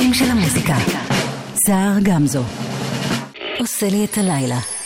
המושלים של המוזיקה. סער גמזו. עושה לי את הלילה.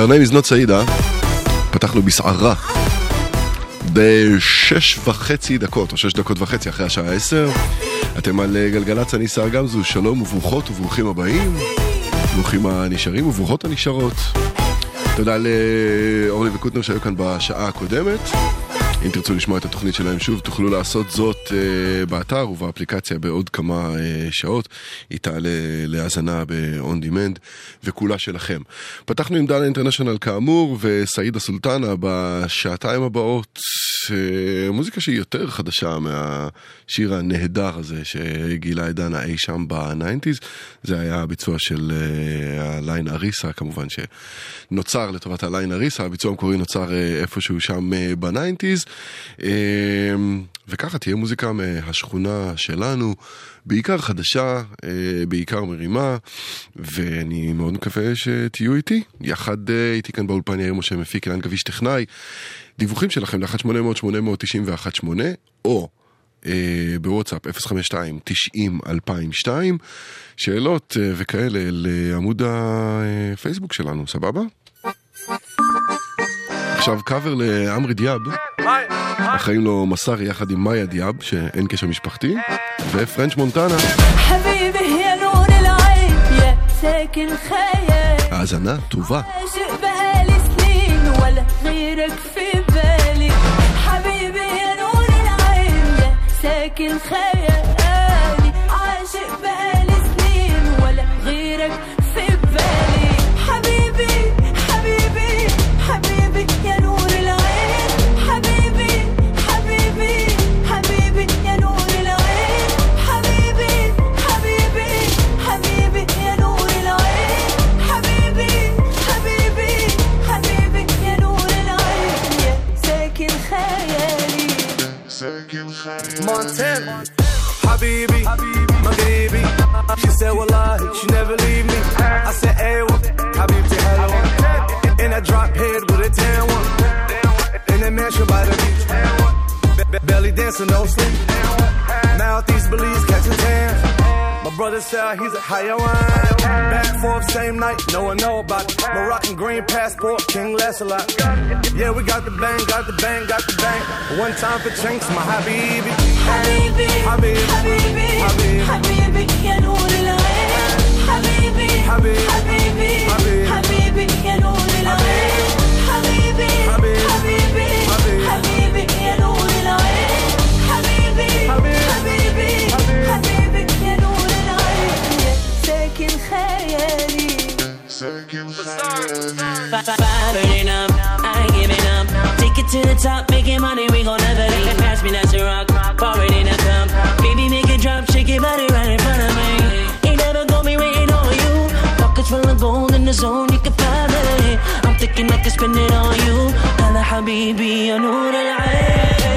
Her name is not סעידה, פתחנו בסערה בשש וחצי דקות, או שש דקות וחצי אחרי השעה עשר. אתם על גלגלצ, אני שר גמזו, שלום וברוכות וברוכים הבאים, ברוכים הנשארים וברוכות הנשארות. תודה לאורלי וקוטנר שהיו כאן בשעה הקודמת. אם תרצו לשמוע את התוכנית שלהם שוב, תוכלו לעשות זאת uh, באתר ובאפליקציה בעוד כמה uh, שעות. היא תעלה להאזנה ב-on demand, וכולה שלכם. פתחנו עם דנה אינטרנשיונל כאמור, וסעידה סולטנה בשעתיים הבאות. אה, מוזיקה שהיא יותר חדשה מהשיר הנהדר הזה שגילה את דנה אי שם ב nineties. זה היה הביצוע של אה, הליין אריסה, כמובן שנוצר לטובת הליין אריסה, הביצוע המקורי נוצר אה, איפשהו שם uh, ב nineties. אמ, וככה תהיה מוזיקה מהשכונה שלנו, בעיקר חדשה, אה, בעיקר מרימה, ואני מאוד מקווה שתהיו איתי. יחד אה, איתי כאן באולפן יאיר משה מפיק, אילן גביש טכנאי. דיווחים שלכם ל-1-800-890-1-8 או אה, בוואטסאפ 052-90-2002, שאלות אה, וכאלה לעמוד הפייסבוק שלנו, סבבה? עכשיו קאבר לעמרי דיאב, החיים לו מסארי יחד עם מאיה דיאב, שאין קשר משפחתי, ופרנץ' מונטנה. האזנה טובה. ساكن خيالي Montana. Habibi, Maghribi. She said, Wallahi, she never leave me. I said, Ewa, Habibti, hello. In a drop head with a tan one. In a mansion by the beach. Be- be- belly dancing, no sleep. Mouth Belize catching tan. My brother said he's a Hayawan. Back forth, same night, no one know about it. Moroccan green passport, King Lancelot. Yeah, we got the bang, got the bang, got the bang. One time for chinks, my habibi. حبيبي حبيبي حبيبي حبيبي حبيبي يا نور العين حبيبي حبيبي حبيبي حبيبي حبيبي يا نور العين Firing up, I ain't giving up. Take it to the top, making money, we gon' never leave. Pass me that rock, pour in a cup. Baby, make it drop, shake your body right in front of me. Ain't never gonna be waiting on you. Pockets full of gold in the zone, you can find it. I'm thinking I can spend it on you. Hala habibi, ya noor Yeah,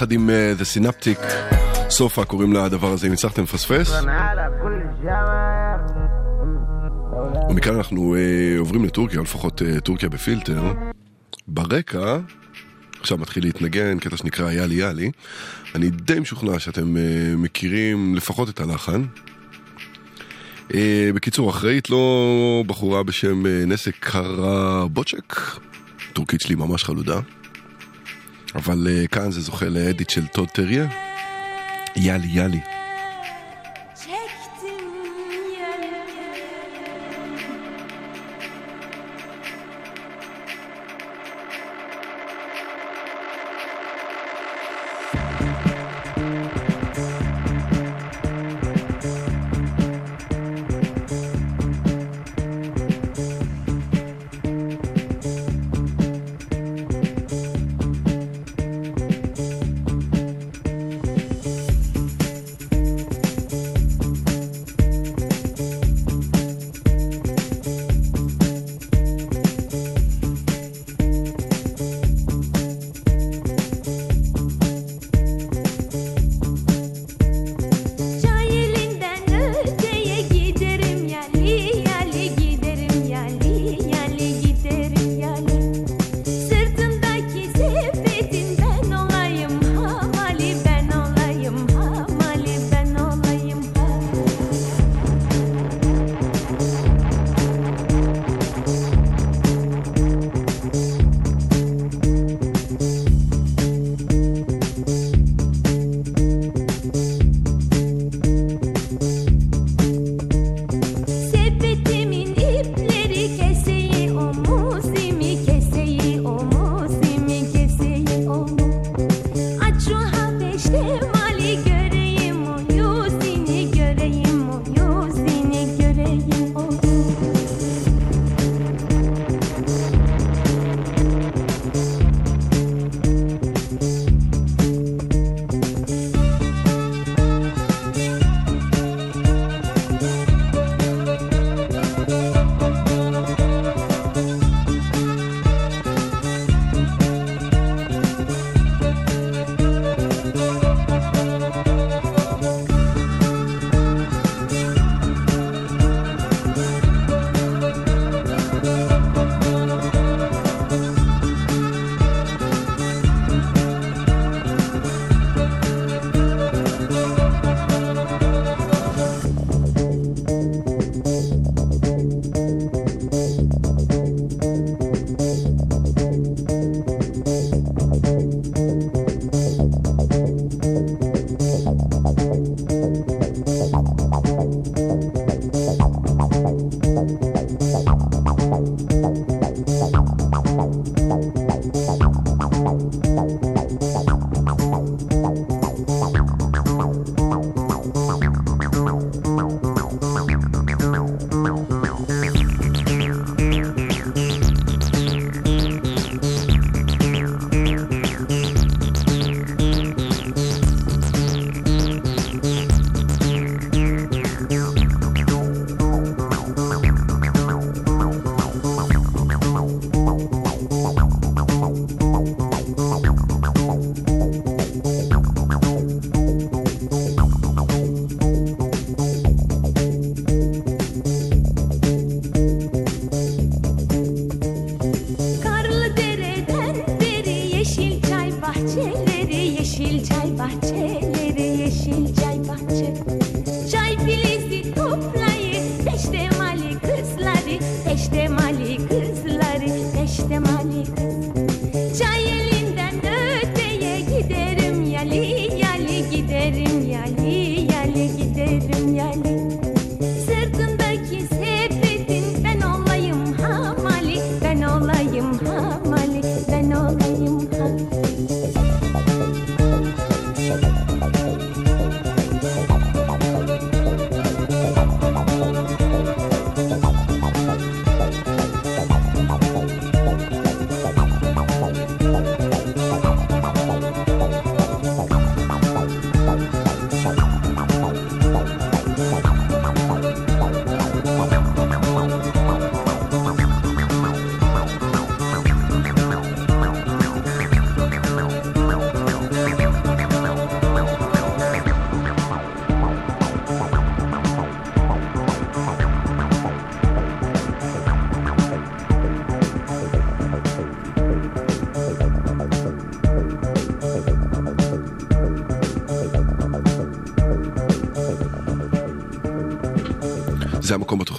יחד עם אה, The Synaptic. סופה קוראים לדבר הזה, אם הצלחתם לפספס. ומכאן אנחנו אה, עוברים לטורקיה, לפחות אה, טורקיה בפילטר. ברקע, עכשיו מתחיל להתנגן, קטע שנקרא יאלי יאלי. אני די משוכנע שאתם אה, מכירים לפחות את הלחן. אה, בקיצור, אחראית לו בחורה בשם אה, נסק קרבוצ'ק. טורקית שלי ממש חלודה. אבל אה, כאן זה זוכה לאדיט של טוד טריה. יאלי יאלי.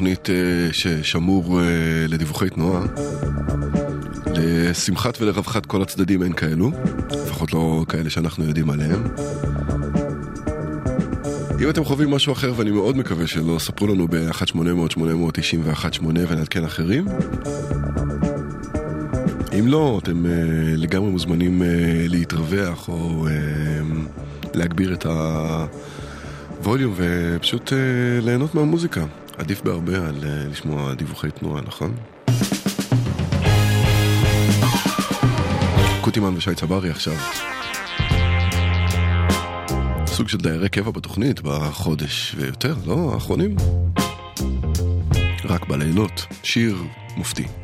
בתוכנית אה, ששמור אה, לדיווחי תנועה. לשמחת ולרווחת כל הצדדים אין כאלו, לפחות לא כאלה שאנחנו יודעים עליהם. אם אתם חווים משהו אחר, ואני מאוד מקווה שלא, ספרו לנו ב-1-800-891-8 ונעדכן אחרים. אם לא, אתם uh, לגמרי מוזמנים uh, להתרווח או uh, להגביר את הווליום ופשוט uh, ליהנות מהמוזיקה. עדיף בהרבה על uh, לשמוע דיווחי תנועה, נכון? קוטימן ושי צברי עכשיו. סוג של דיירי קבע בתוכנית בחודש ויותר, לא? האחרונים? רק בלילות. שיר מופתי.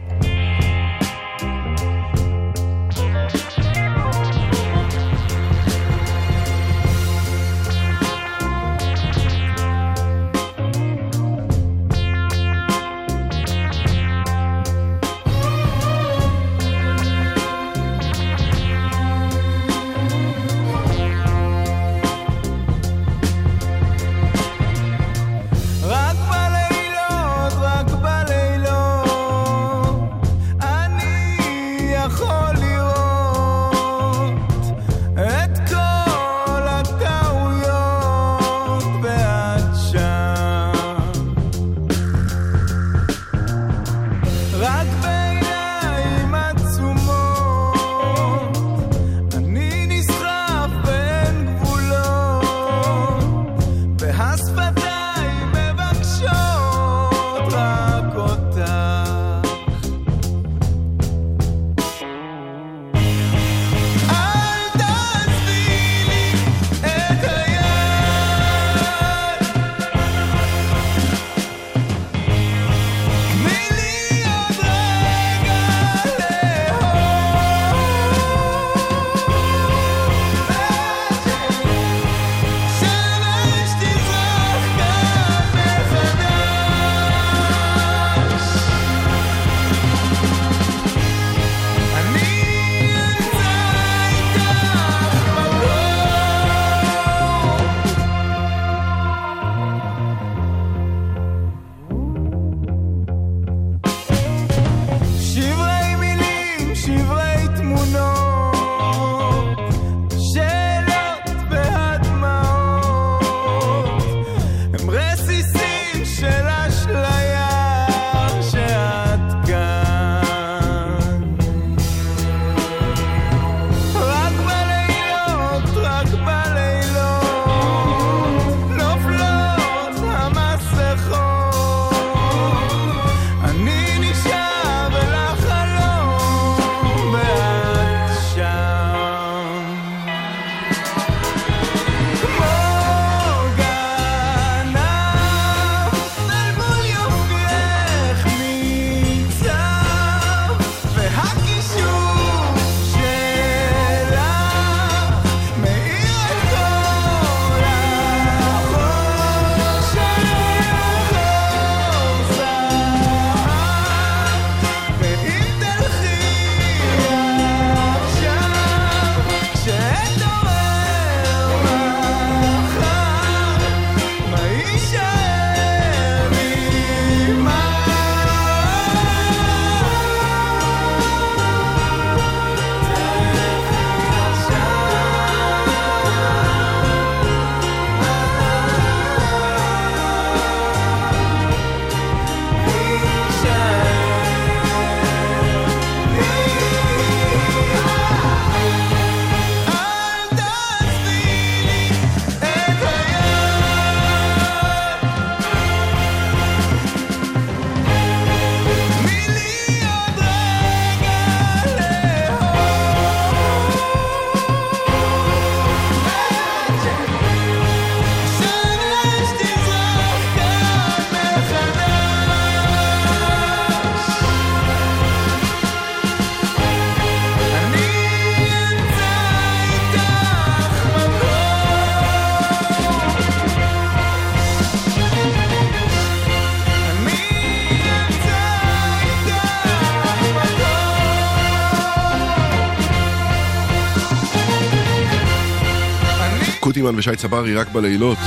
קוטימן ושי צברי רק בלילות.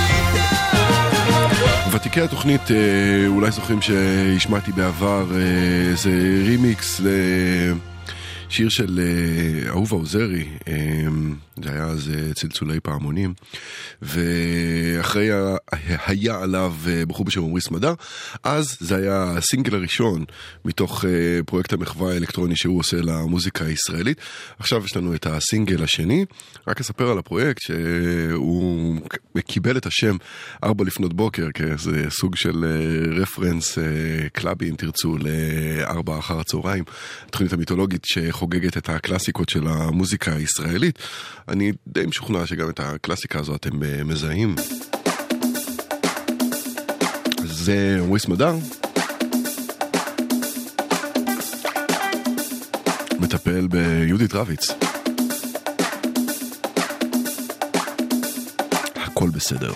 ותיקי התוכנית אה, אולי זוכרים שהשמעתי בעבר אה, איזה רימיקס לשיר של אה, אהובה עוזרי, אה, זה היה אז אה, צלצולי פעמונים, ואחרי היה עליו אה, בחור בשם עמרי סמדר, אז זה היה הסינגל הראשון מתוך אה, פרויקט המחווה האלקטרוני שהוא עושה למוזיקה הישראלית. עכשיו יש לנו את הסינגל השני, רק אספר על הפרויקט שהוא קיבל את השם ארבע לפנות בוקר כאיזה סוג של אה, רפרנס קלאבי אם תרצו לארבע אחר הצהריים, התוכנית המיתולוגית שחוגגת את הקלאסיקות של המוזיקה הישראלית. אני די משוכנע שגם את הקלאסיקה הזו אתם מזהים. זה עמרי סמדר. מטפל ביהודית רביץ. הכל בסדר.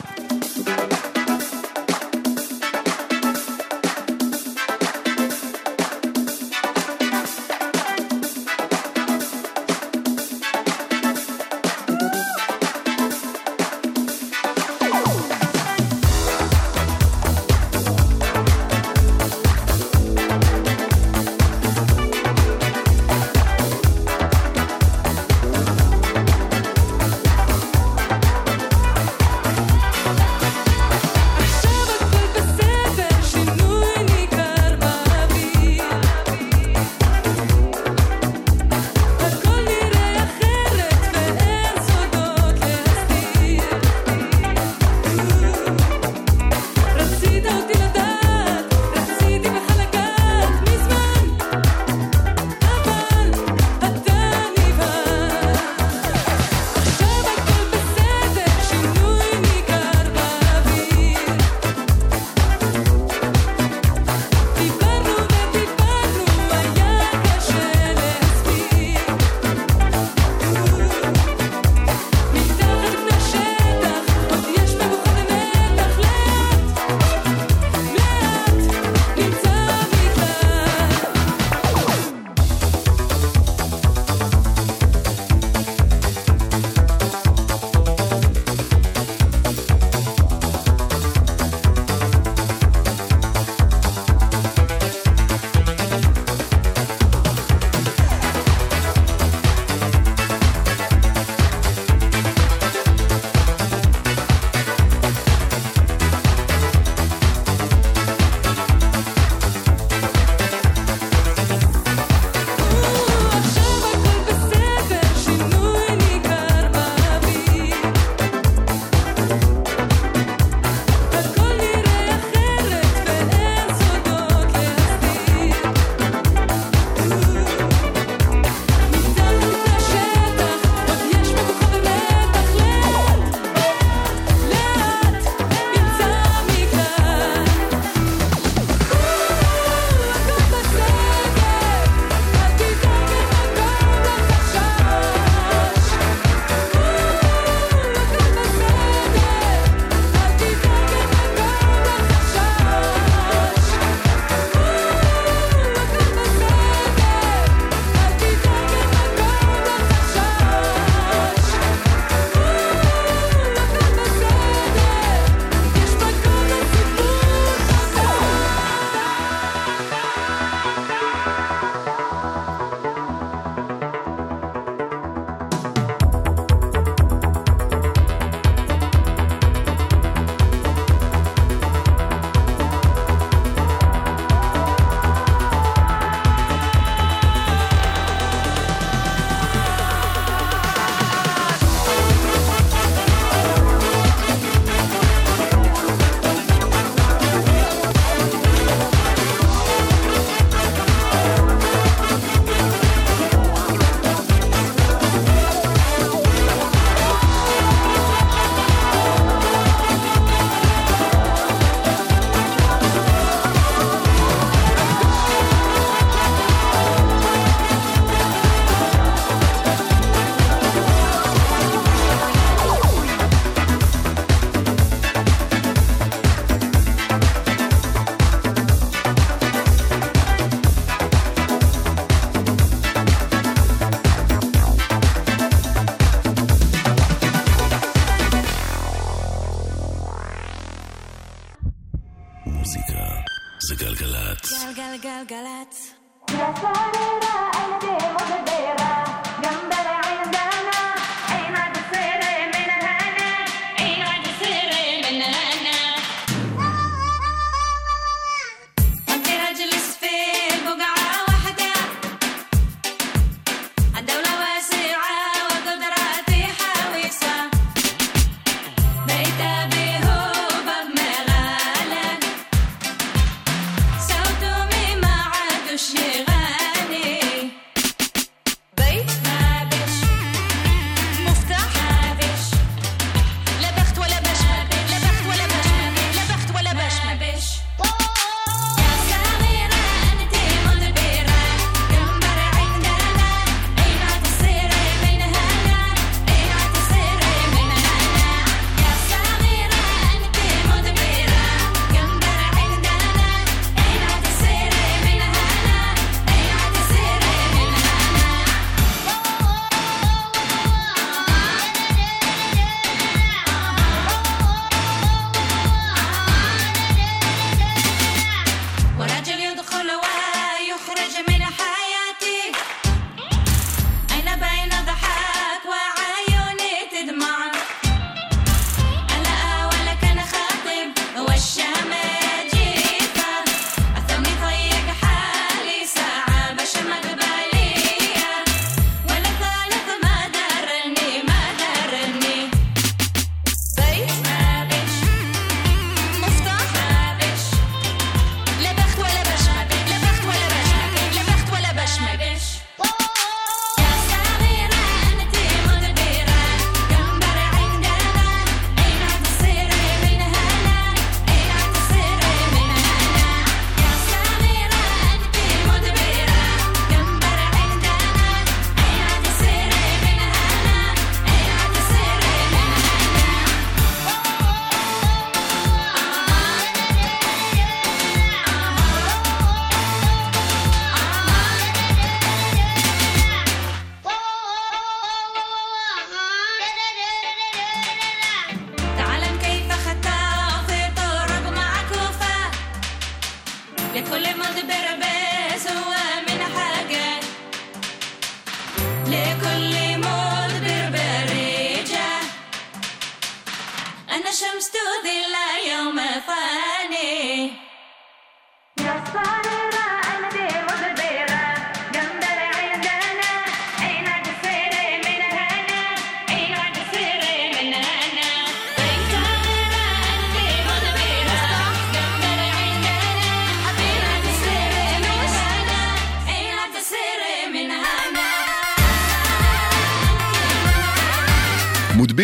Recolemos de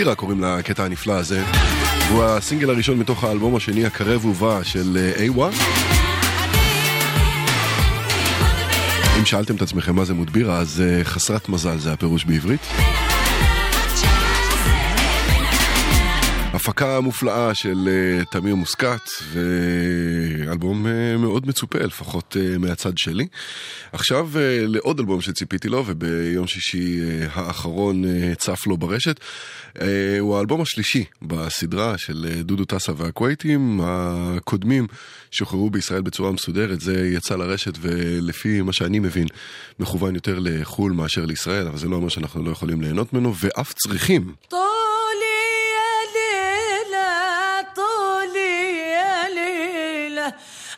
בירה קוראים לקטע הנפלא הזה. הוא הסינגל הראשון מתוך האלבום השני הקרב ובא של אה, A1. אם שאלתם את עצמכם מה זה מודבירה, אז אה, חסרת מזל זה הפירוש בעברית. הפקה מופלאה של אה, תמיר מוסקת, ואלבום אה, מאוד מצופה, לפחות אה, מהצד שלי. עכשיו לעוד אלבום שציפיתי לו, וביום שישי האחרון צף לו ברשת. הוא האלבום השלישי בסדרה של דודו טסה והכווייטים. הקודמים שוחררו בישראל בצורה מסודרת, זה יצא לרשת, ולפי מה שאני מבין, מכוון יותר לחו"ל מאשר לישראל, אבל זה לא אומר שאנחנו לא יכולים ליהנות ממנו, ואף צריכים. טוב.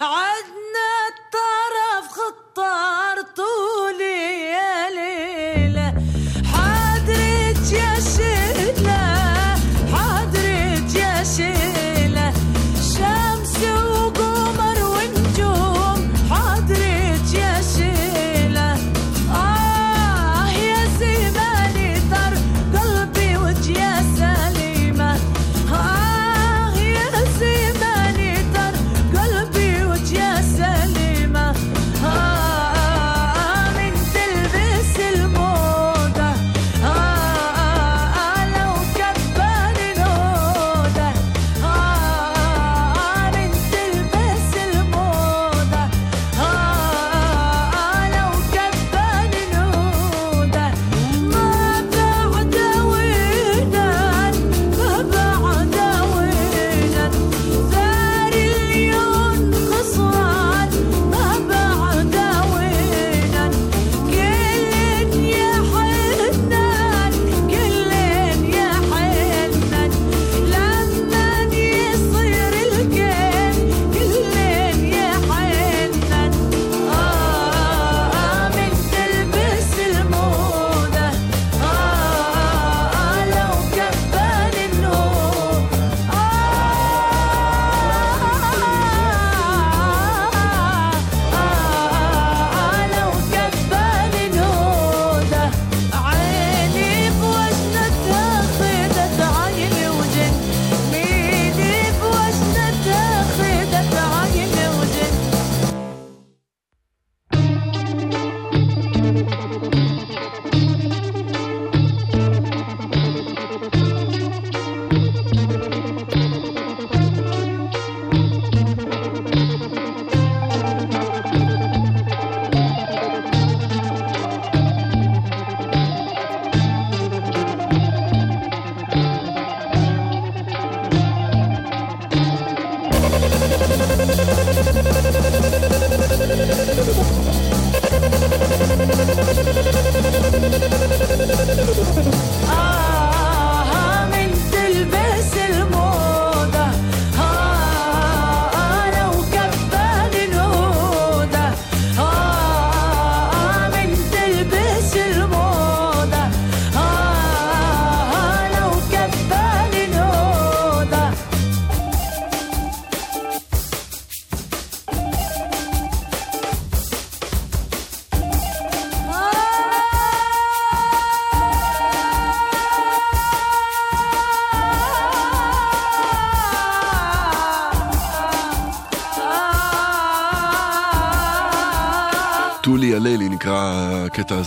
عدنا الطرف خطه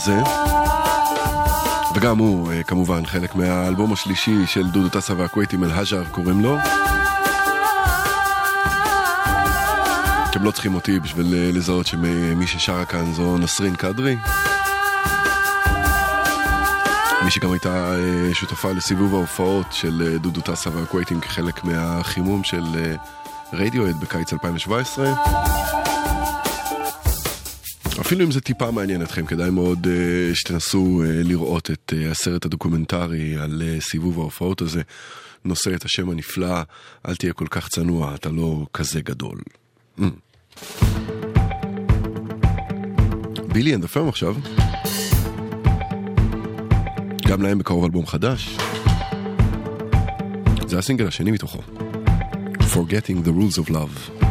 הזה. וגם הוא, אה, כמובן, חלק מהאלבום השלישי של דודו טסה והכווייטים אל-הג'ר קוראים לו. אתם לא צריכים אותי בשביל אה, לזהות שמי ששרה כאן זו נסרין קדרי. מי שגם הייתה אה, שותפה לסיבוב ההופעות של דודו טסה והכווייטים כחלק מהחימום של רדיואד בקיץ 2017. אפילו אם זה טיפה מעניין אתכם, כדאי מאוד אה, שתנסו אה, לראות את uh, הסרט הדוקומנטרי על סיבוב ההופעות הזה. נושא את השם הנפלא, אל תהיה כל כך צנוע, אתה לא כזה גדול. ממ. בילי אנד הפרם עכשיו. גם להם בקרוב אלבום חדש. זה הסינגל השני מתוכו. Forgetting the Rules of Love.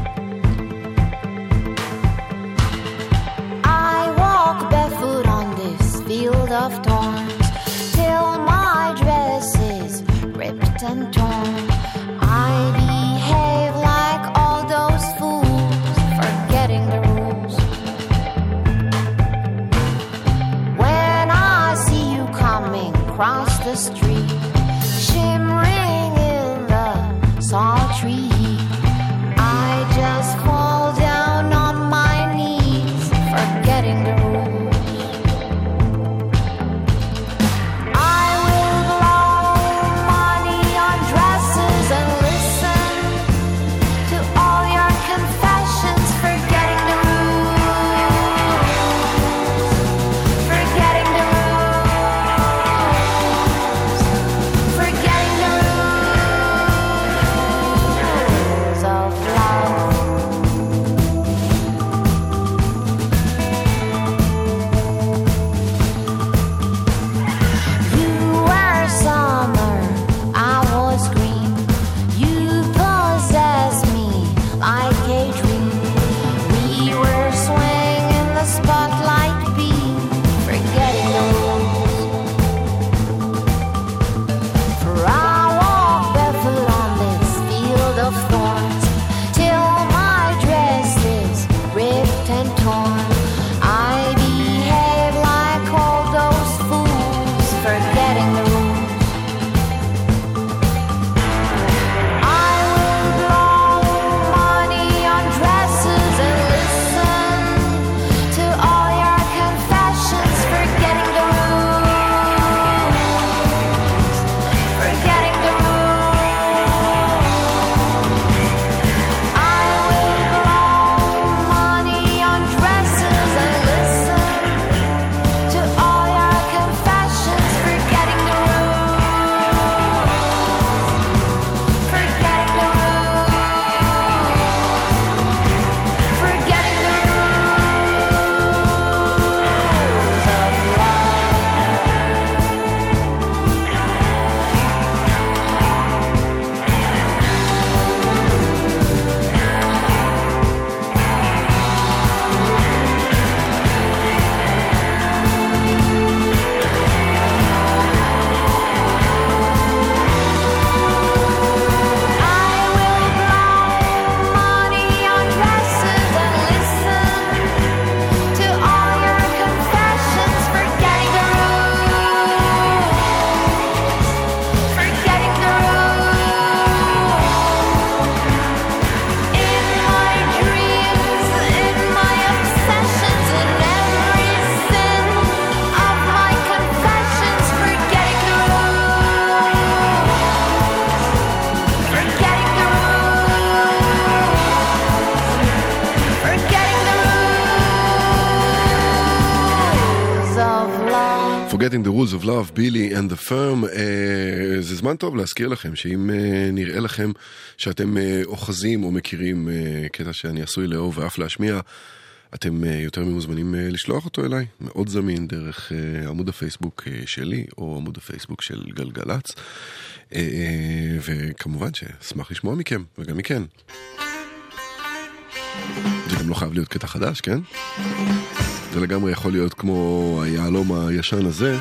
Rules of Love, בילי and the Firm, אה, זה זמן טוב להזכיר לכם שאם אה, נראה לכם שאתם אה, אוחזים או מכירים אה, קטע שאני עשוי לאהוב ואף להשמיע, אתם אה, יותר ממוזמנים אה, לשלוח אותו אליי, מאוד זמין דרך אה, עמוד הפייסבוק אה, שלי או עמוד הפייסבוק של גלגלצ, אה, אה, וכמובן שאשמח לשמוע מכם וגם מכן. זה גם לא חייב להיות קטע חדש, כן? זה לגמרי יכול להיות כמו היהלום הישן הזה.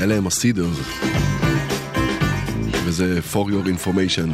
אלה הם הסידרס. וזה for your information.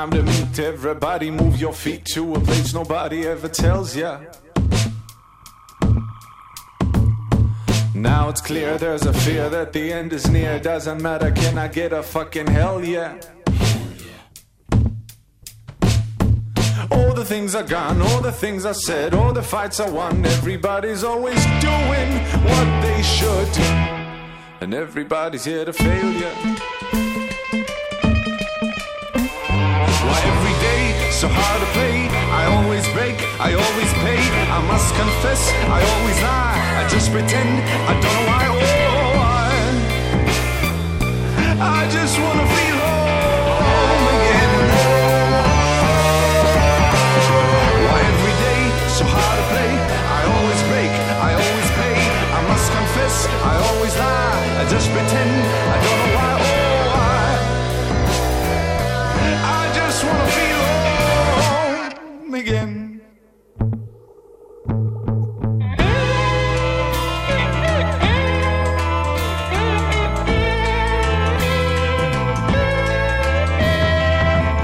Time to meet everybody. Move your feet to a place nobody ever tells ya. Now it's clear there's a fear that the end is near. Doesn't matter, can I get a fucking hell yeah? All the things are gone, all the things are said, all the fights are won. Everybody's always doing what they should, and everybody's here to fail so hard to play? I always break, I always pay. I must confess, I always lie. I just pretend, I don't know why. Oh, I, I just wanna feel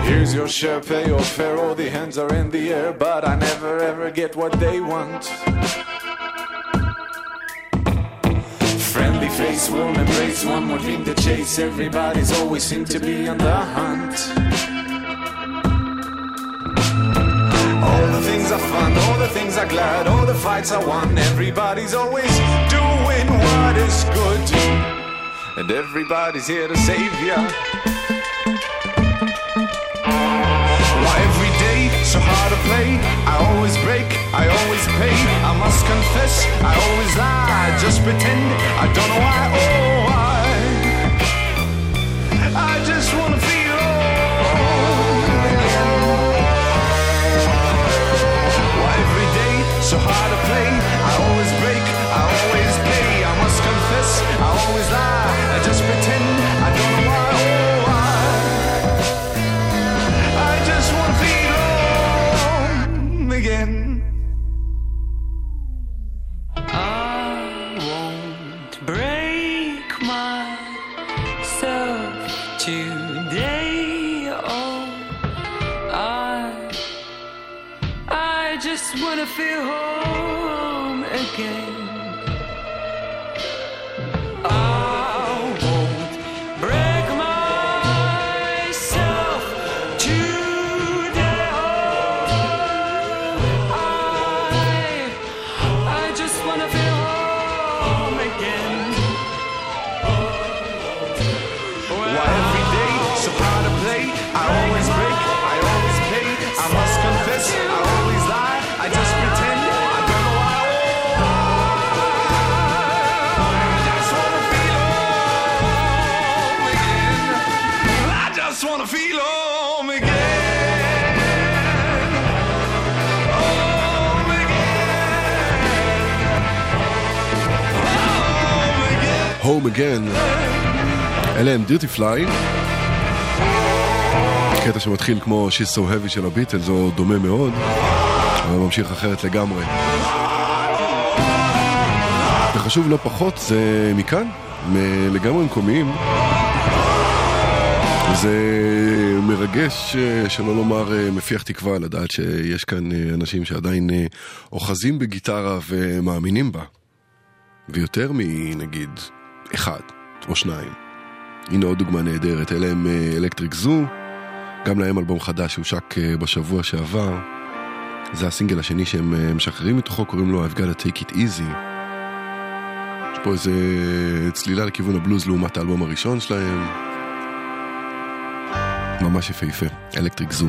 Here's your share, your all the hands are in the air, but I never ever get what they want. Friendly face, warm embrace, one more thing to chase. Everybody's always seem to be on the hunt. All the things are fun, all the things are glad, all the fights are won. Everybody's always doing what is good, and everybody's here to save ya. Why every day so hard to play? I always break, I always pay. I must confess, I always lie. I just pretend, I don't know why. Oh, I, I just wanna Home Again. אלה הם דירטי פליי. קטע שמתחיל כמו She's So Heavy של הביטלס, או דומה מאוד, אבל ממשיך אחרת לגמרי. וחשוב לא פחות, זה מכאן, לגמרי מקומיים. זה מרגש, אה, שלא לומר אה, מפיח תקווה, לדעת שיש כאן אה, אנשים שעדיין אוחזים בגיטרה ומאמינים בה. ויותר מנגיד אחד או שניים. הנה עוד דוגמה נהדרת, אלה הם אלקטריק זו, גם להם אלבום חדש שהושק אה, בשבוע שעבר. זה הסינגל השני שהם אה, משחררים מתוכו, קוראים לו I've got to take it easy. יש פה איזה צלילה לכיוון הבלוז לעומת האלבום הראשון שלהם. ממש יפהפה, אלקטריק זו.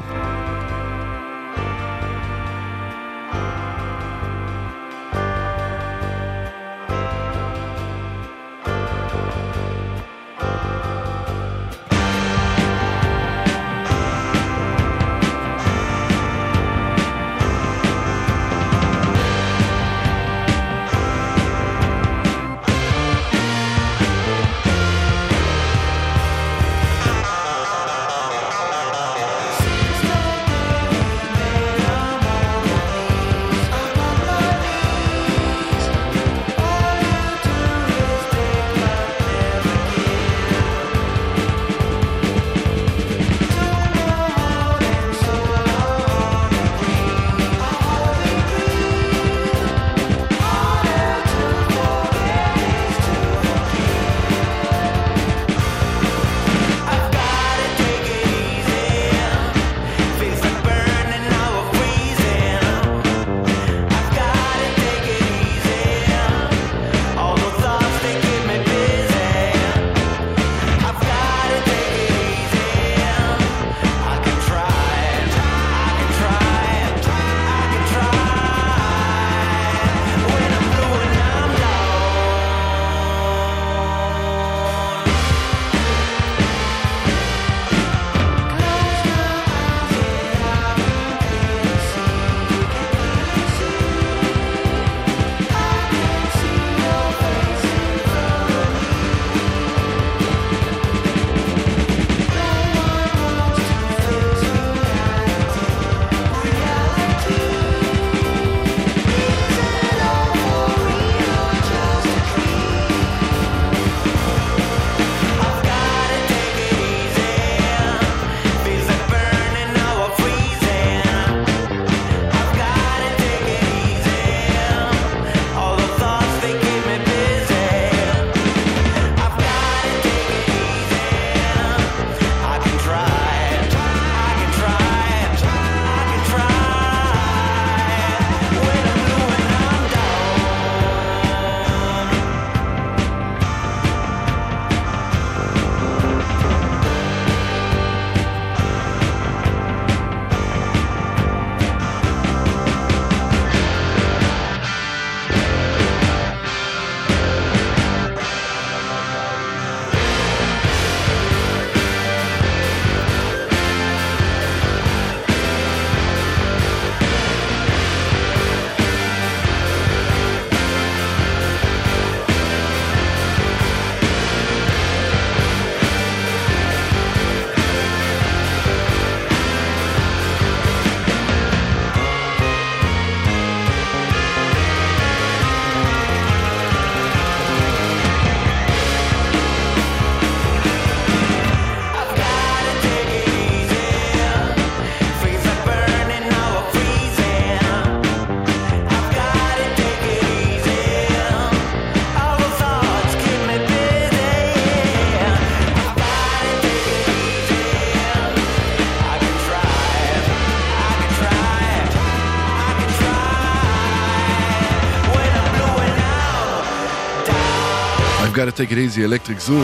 Gotta take it easy, אלקטריק זו.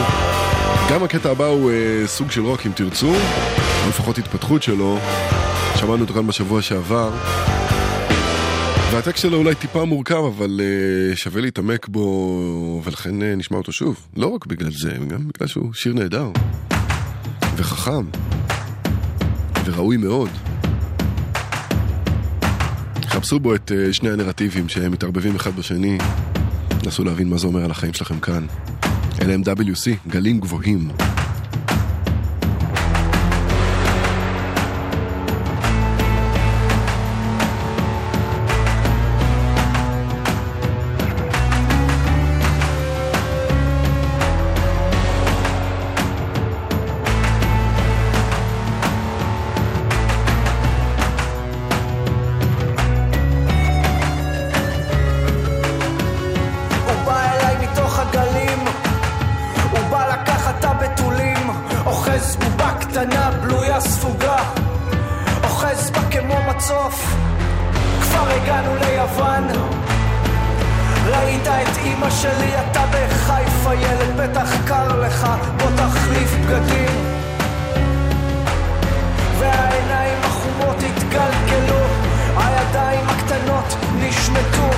גם הקטע הבא הוא אה, סוג של רוק אם תרצו, או לפחות התפתחות שלו. שמענו אותו כאן בשבוע שעבר. והטקסט שלו אולי טיפה מורכב, אבל אה, שווה להתעמק בו, ולכן אה, נשמע אותו שוב. לא רק בגלל זה, גם בגלל שהוא שיר נהדר. וחכם. וראוי מאוד. חפשו בו את אה, שני הנרטיבים שהם מתערבבים אחד בשני. נסו להבין מה זה אומר על החיים שלכם כאן. אלה הם WC, גלים גבוהים. אוחז בובה קטנה, בלויה ספוגה, אוחז בה כמו מצוף, כבר הגענו ליוון. ראית את אמא שלי, אתה בחיפה, ילד, בטח קר לך, בוא תחליף בגדים. והעיניים החומות התגלגלו, הידיים הקטנות נשמטו,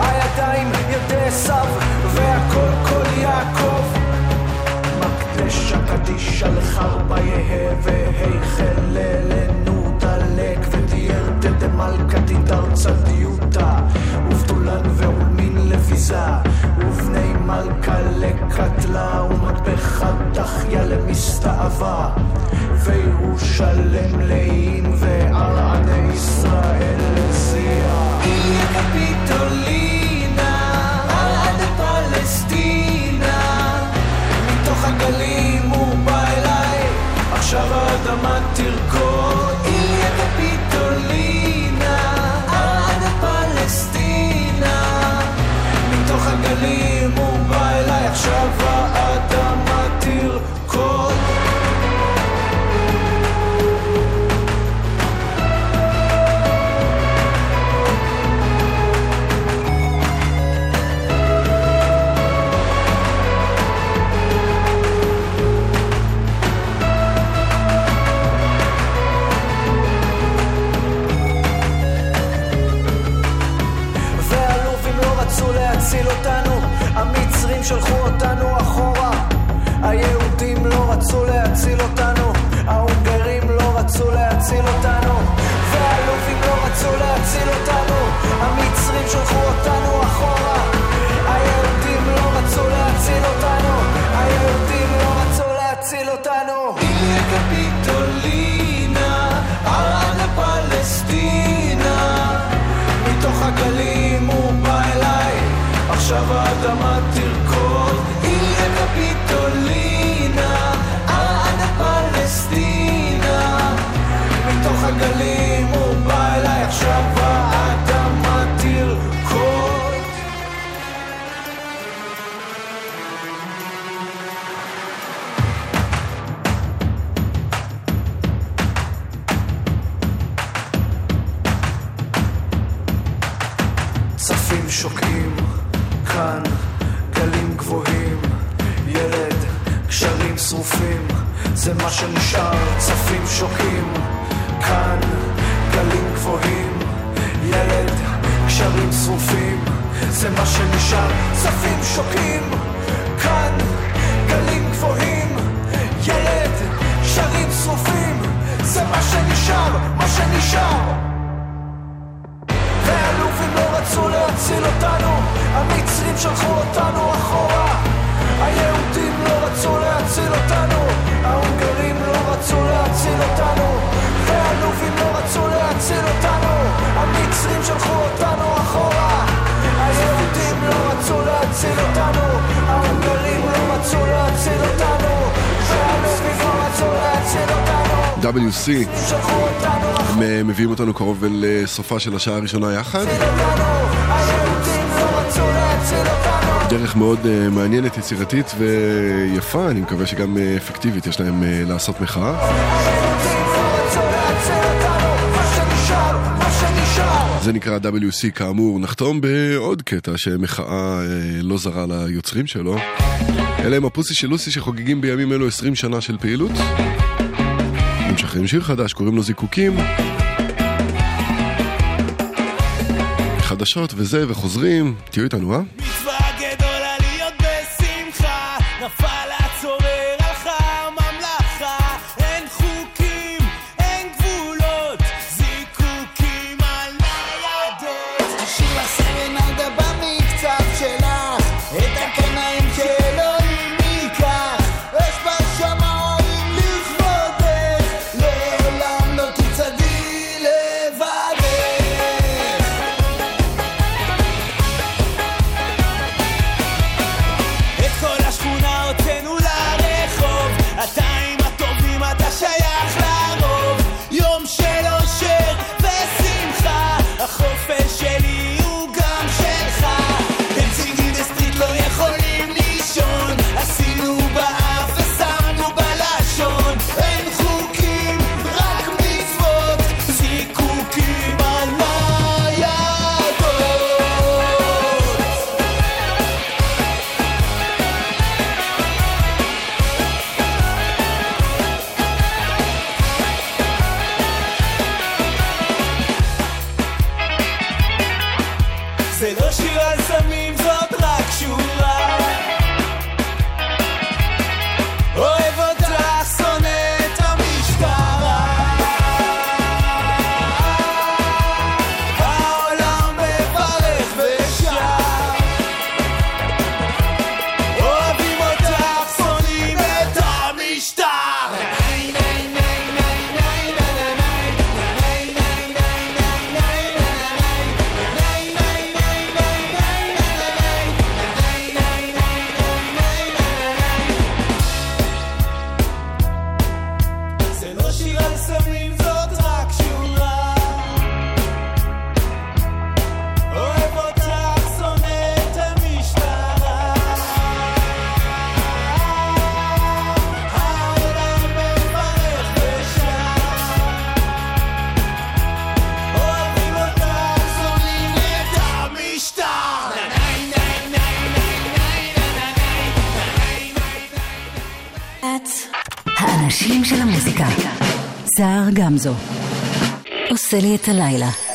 הידיים ידי עשיו, והכל כל יעקב. מקדש הקדיש על חרבה יהא והיכל ללנו דלק ותיאר דמלכה תידר צדיותה ובתולן ועולמין לביזה ובני מלכה לקטלה ומטבחה דחיה למסתאבה וירושלם לאים וערעני ישראל לזיע איליה קפיטולינה עד פלסטינה מתוך אליי, עכשיו האדמה תרקוד. איליה קפיטולינה, עד פלסטינה. מתוך הגלים הוא בא אליי, עכשיו האדמה תרקוד. שלחו אותנו אחורה. היהודים לא רצו להציל אותנו, ההונגרים לא רצו להציל אותנו. והלובים לא רצו להציל אותנו, המצרים שלחו אותנו אחורה. היהודים לא רצו להציל אותנו, היהודים לא רצו להציל אותנו. עכשיו האדמה תרקוד. אותנו הם אה, מביאים אותנו קרוב אל אה, סופה של השעה הראשונה יחד. דרך מאוד אה, מעניינת, יצירתית ויפה, אני מקווה שגם אה, אפקטיבית יש להם אה, לעשות מחאה. זה נקרא WC כאמור, נחתום בעוד קטע שמחאה אה, לא זרה ליוצרים שלו. אלה הם הפוסי של לוסי שחוגגים בימים אלו 20 שנה של פעילות. משחררים שיר חדש, קוראים לו זיקוקים. חדשות וזה, וחוזרים, תהיו איתנו, אה? מצווה גדולה להיות בשמחה, נפל גמזו. עושה לי את הלילה.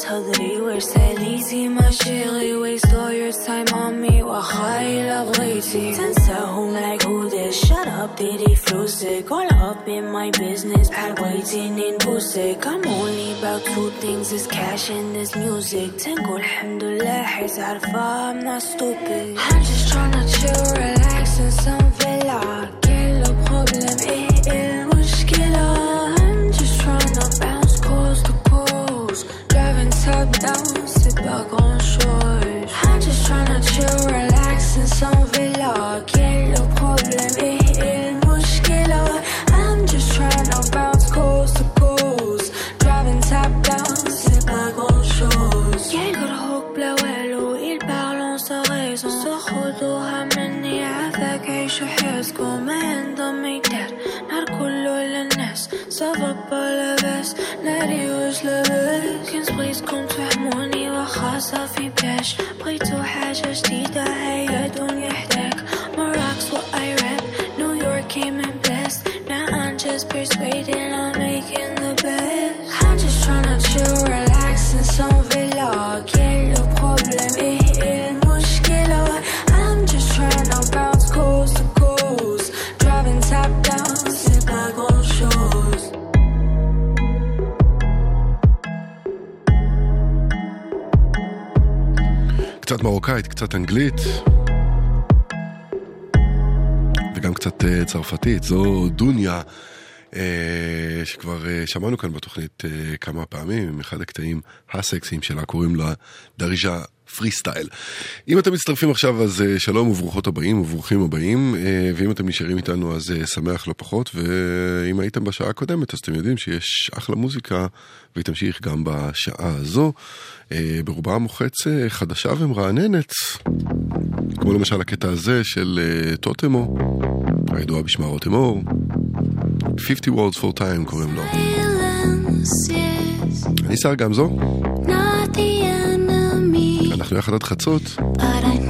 بقيت تهضري ورساليتي ما شيغي waste all your time on me واخا إلا بغيتي تنساهم like who this shut up ديري فلوسك all up in my business بحال بغيتي نبوسك I'm only about two things is cash and this music تنقول الحمد لله حيت عارفة I'm not stupid I'm just tryna chill relax in some villa down, c'est pas grand chose I'm just tryna chill, relax in some villa Quel le problème est المشكلة I'm just tryna bounce coast to coast Driving top down, c'est pas grand chose Quel gros بلا والو il parle en sa raison سخدوها مني عافاك عيشوا حياتكم ما ينضم يدار نهار كله للناس صافا لاباس ناري واش لاباس كنت بغيتكم تفهموني واخا صافي بلاش بغيتو حاجة جديدة מרוקאית, קצת אנגלית. וגם קצת אה, צרפתית, זו דוניה, אה, שכבר אה, שמענו כאן בתוכנית כמה פעמים, אחד הקטעים הסקסיים שלה, קוראים לה דריז'ה פרי סטייל. אם אתם מצטרפים עכשיו אז אה, שלום וברוכות הבאים וברוכים הבאים, אה, ואם אתם נשארים איתנו אז אה, שמח לא פחות, ואם הייתם בשעה הקודמת אז אתם יודעים שיש אחלה מוזיקה והיא תמשיך גם בשעה הזו, ברובה המוחץ חדשה ומרעננת, כמו למשל הקטע הזה של טוטמו, הידועה בשמה רוטמור, 50 words for time קוראים לו. אני שר גמזו, אנחנו יחד עד חצות. but I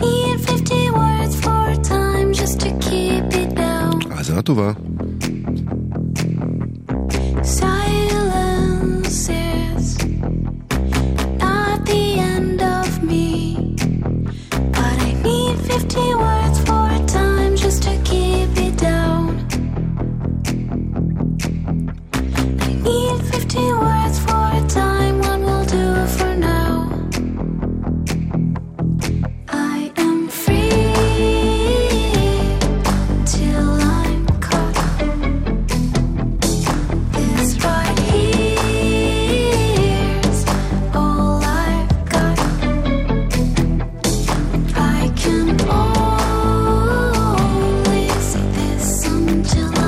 until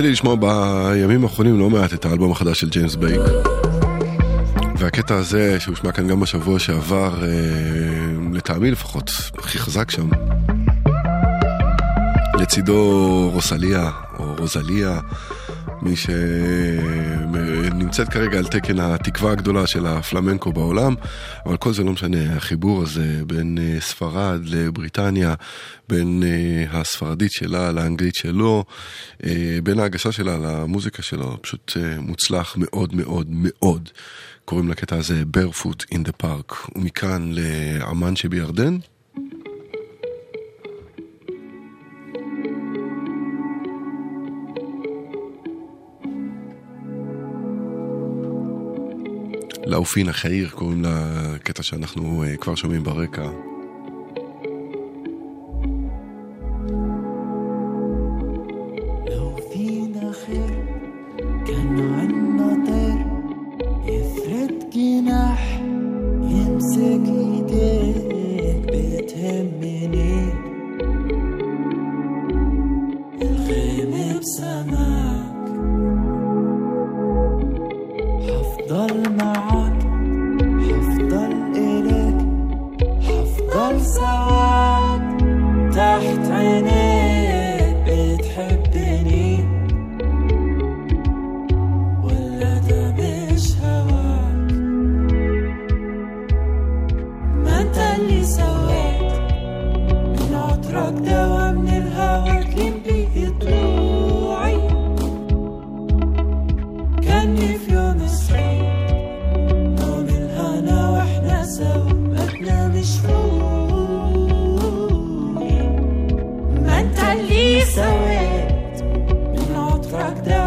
יוצא לי לשמוע בימים האחרונים לא מעט את האלבום החדש של ג'יימס בייק. והקטע הזה שהושמע כאן גם בשבוע שעבר, אה, לטעמי לפחות, הכי חזק שם. לצידו רוסליה, או רוזליה, מי שנמצאת כרגע על תקן התקווה הגדולה של הפלמנקו בעולם, אבל כל זה לא משנה, החיבור הזה בין אה, ספרד לבריטניה, בין אה, הספרדית שלה לאנגלית שלו, אה, בין ההגשה שלה למוזיקה שלו, פשוט מוצלח מאוד מאוד מאוד. קוראים לקטע הזה barefoot in the park, ומכאן לעמן שבירדן. לאופינה חאיר קוראים לקטע שאנחנו אה, כבר שומעים ברקע. resurrect. Been all.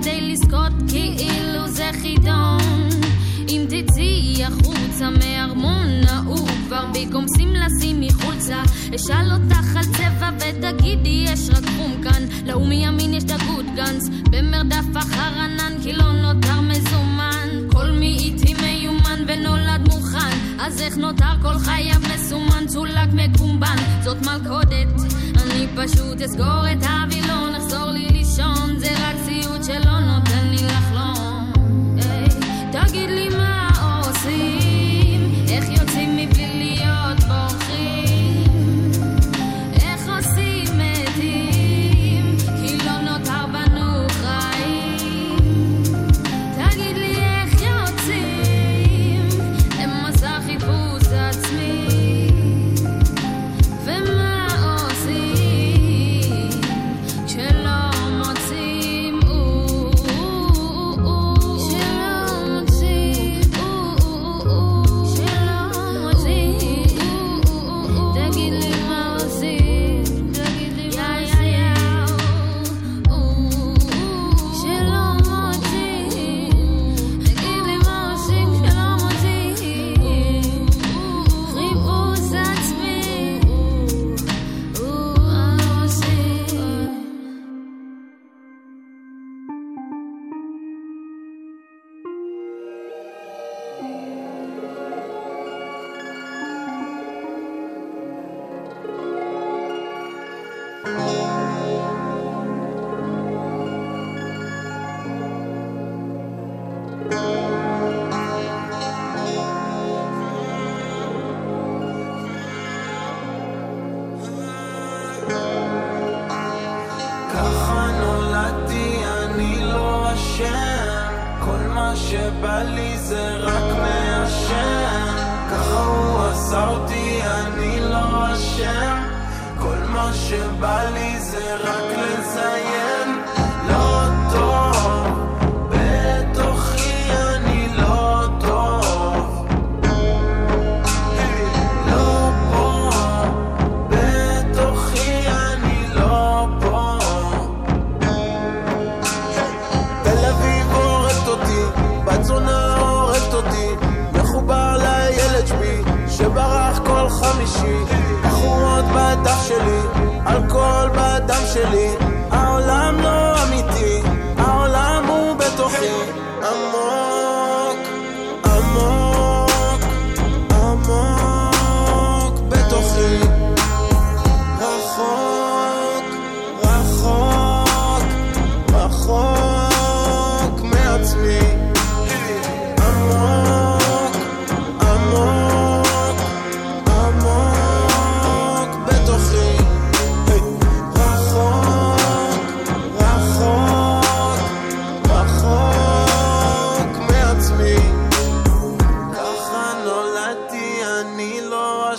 כדי לזכות כאילו זה חידון. אם תצאי החוצה מארמון ההוא כבר בי גומסים לשים מחולצה. אשאל אותך על צבע ותגידי יש רק חום כאן. להוא מימין יש דגות גנץ במרדף אחר ענן כי לא נותר מזומן. כל מי איתי מיומן ונולד מוכן. אז איך נותר כל חייו מסומן? צולק מקומבן זאת מלכודת. אני פשוט אסגור את הווילון אחזור לי לישון זה רק cielo no tenía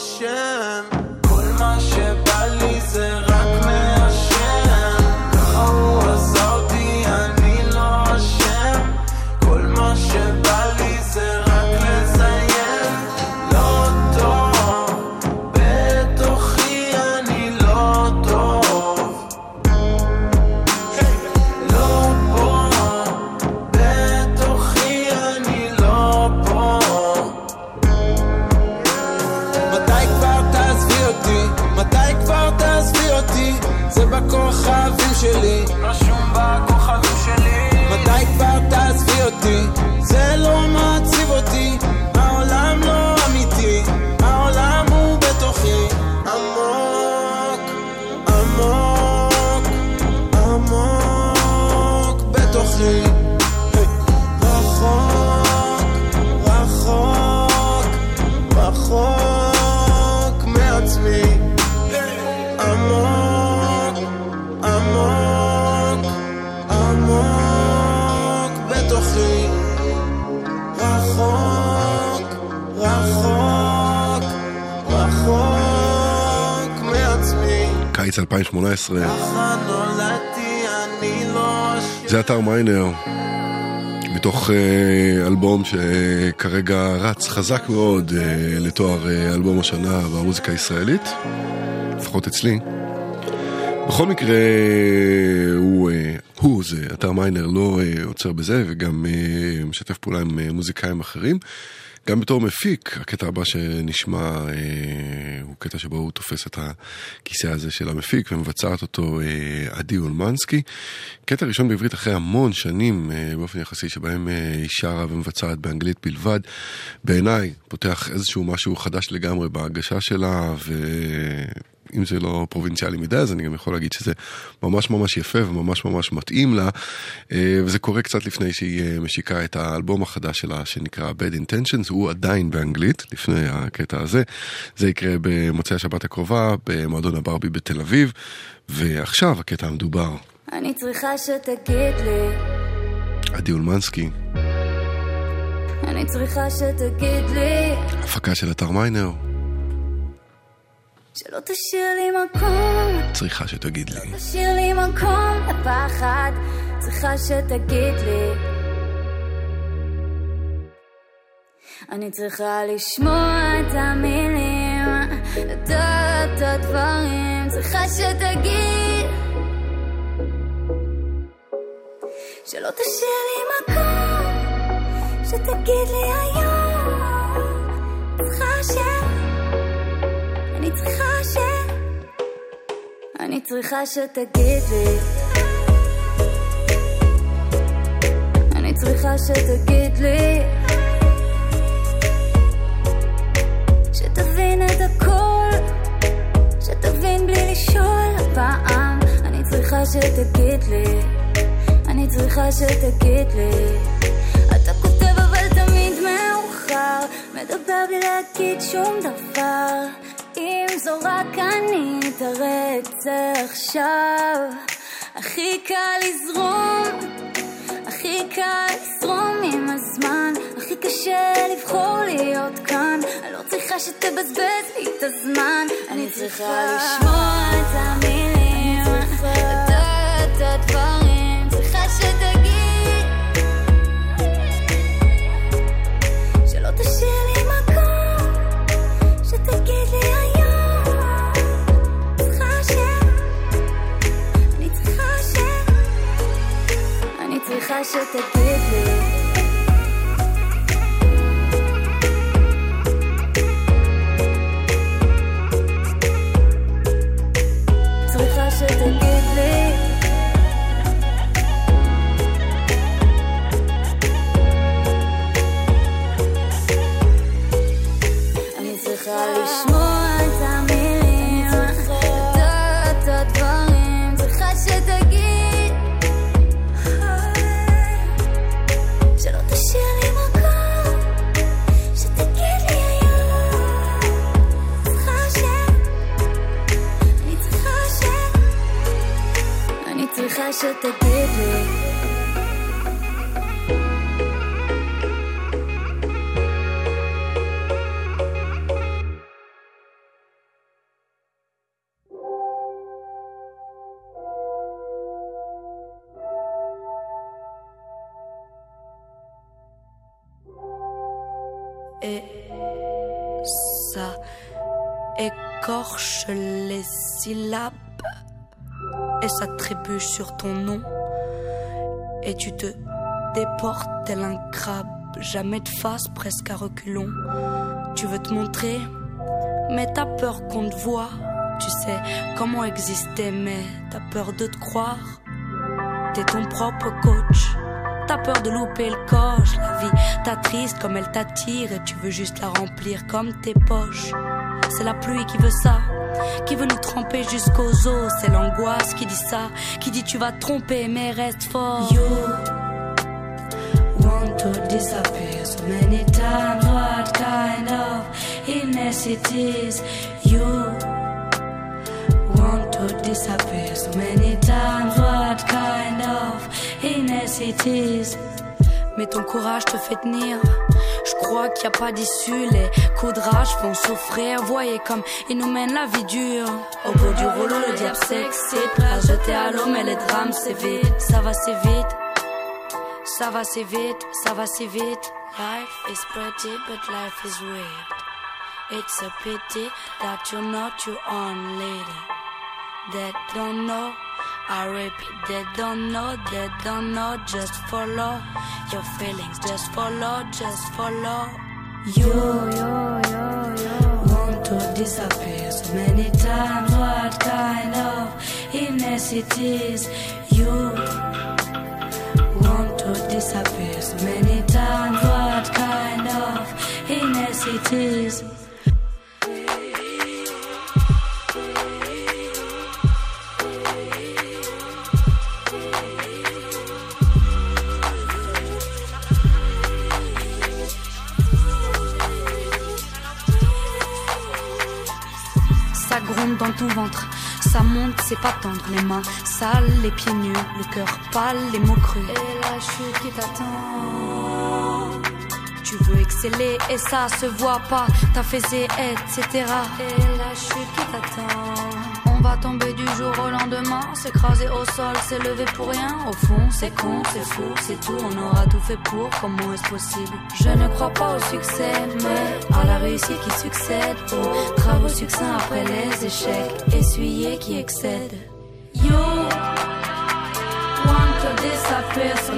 ocean. קיץ 2018, ככה נולדתי, אני לא אשאיר. זה אתר מיינר, מתוך אה, אלבום שכרגע רץ חזק מאוד אה, לתואר אה, אלבום השנה במוזיקה הישראלית, לפחות אצלי. בכל מקרה, הוא, הוא זה, אתר מיינר לא עוצר בזה וגם משתף פעולה עם מוזיקאים אחרים. גם בתור מפיק, הקטע הבא שנשמע אה, הוא קטע שבו הוא תופס את הכיסא הזה של המפיק ומבצעת אותו אה, עדי אולמנסקי. קטע ראשון בעברית אחרי המון שנים אה, באופן יחסי שבהם אה, היא שרה ומבצעת באנגלית בלבד. בעיניי פותח איזשהו משהו חדש לגמרי בהגשה שלה ו... אם זה לא פרובינציאלי מדי, אז אני גם יכול להגיד שזה ממש ממש יפה וממש ממש מתאים לה, אה, וזה קורה קצת לפני שהיא אה, משיקה את האלבום החדש שלה שנקרא Bad Intentions, הוא עדיין באנגלית, לפני הקטע הזה. זה יקרה במוצאי השבת הקרובה במועדון הברבי בתל אביב, ועכשיו הקטע המדובר, אני צריכה שתגיד לי, עדי אולמנסקי, אני צריכה שתגיד לי, הפקה של אתר מיינר, שלא תשאיר לי מקום, צריכה שתגיד לי. תשאיר לי מקום לפחד, צריכה שתגיד לי. אני צריכה לשמוע את המילים, את הדברים, צריכה שתגיד. שלא תשאיר לי מקום, שתגיד לי היום. צריכה ש... אני צריכה ש... אני צריכה שתגיד לי. אני צריכה שתגיד לי. שתבין את הכל, שתבין בלי לשאול הפעם. אני צריכה שתגיד לי. אני צריכה שתגיד לי. אתה כותב אבל תמיד מאוחר, מדבר בלי להגיד שום דבר. אם זו רק אני אתרץ עכשיו, הכי קל לזרום, הכי קל לזרום עם הזמן, הכי קשה לבחור להיות כאן. אני לא צריכה שתבזבז לי את הזמן, אני צריכה לשמוע את המילים, אני צריכה שתגיד לי. צריכה צריכה שתגיד לי sur ton nom et tu te déportes tel un crabe, jamais de face, presque à reculons. Tu veux te montrer, mais t'as peur qu'on te voit, Tu sais comment exister, mais t'as peur de te croire. T'es ton propre coach. T'as peur de louper le coche. La vie t'attriste comme elle t'attire et tu veux juste la remplir comme tes poches. C'est la pluie qui veut ça, qui veut nous tremper jusqu'aux os. C'est l'angoisse qui dit ça, qui dit tu vas te tromper, mais reste fort. You want to disappear so many times. What kind of illness it is? You want to disappear so many times. What kind of illness it is? Mais ton courage te fait tenir. Je crois qu'il n'y a pas d'issue. Les coups de rage font souffrir. Voyez comme ils nous mènent la vie dure. Au bout du rouleau, le diable s'excite. Prêt à jeter à l'eau, mais les drames, c'est vite. Ça va, c'est vite. Ça va, c'est vite. Ça va, c'est vite. Life is pretty, but life is weird. It's a pity that you're not your own lady. That don't know. I repeat, they don't know, they don't know. Just follow your feelings, just follow, just follow. You, yo, yo, yo. Want to disappear so many times. What kind of illness it is? You want to disappear so many times. What kind of illness it is? Ventre, ça monte, c'est pas tendre. Les mains sales, les pieds nus, le cœur pâle, les mots crus. Et la chute qui t'attend. Tu veux exceller et ça se voit pas. T'as fait etc. Et la chute qui t'attend. Jour au lendemain, s'écraser au sol, s'élever pour rien. Au fond, c'est con, c'est fou, c'est tout. On aura tout fait pour. Comment est-ce possible? Je ne crois pas au succès, mais à la réussite qui succède. Aux travaux succincts après les échecs, essuyés qui excèdent. You want to disappear so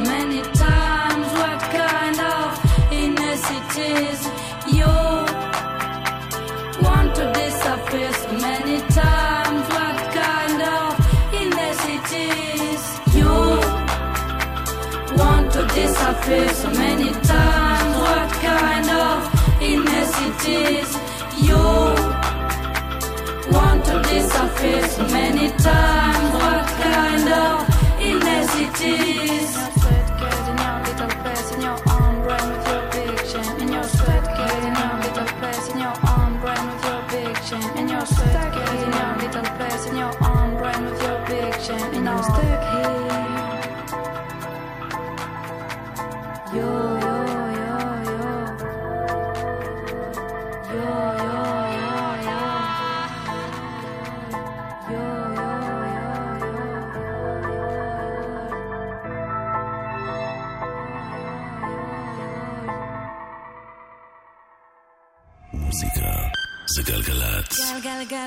disappear so many times. What kind of illness it is? You want to disappear so many times. What kind of illness it is? In your sweat, getting your little place, in your own brain with your big chain. In your sweat,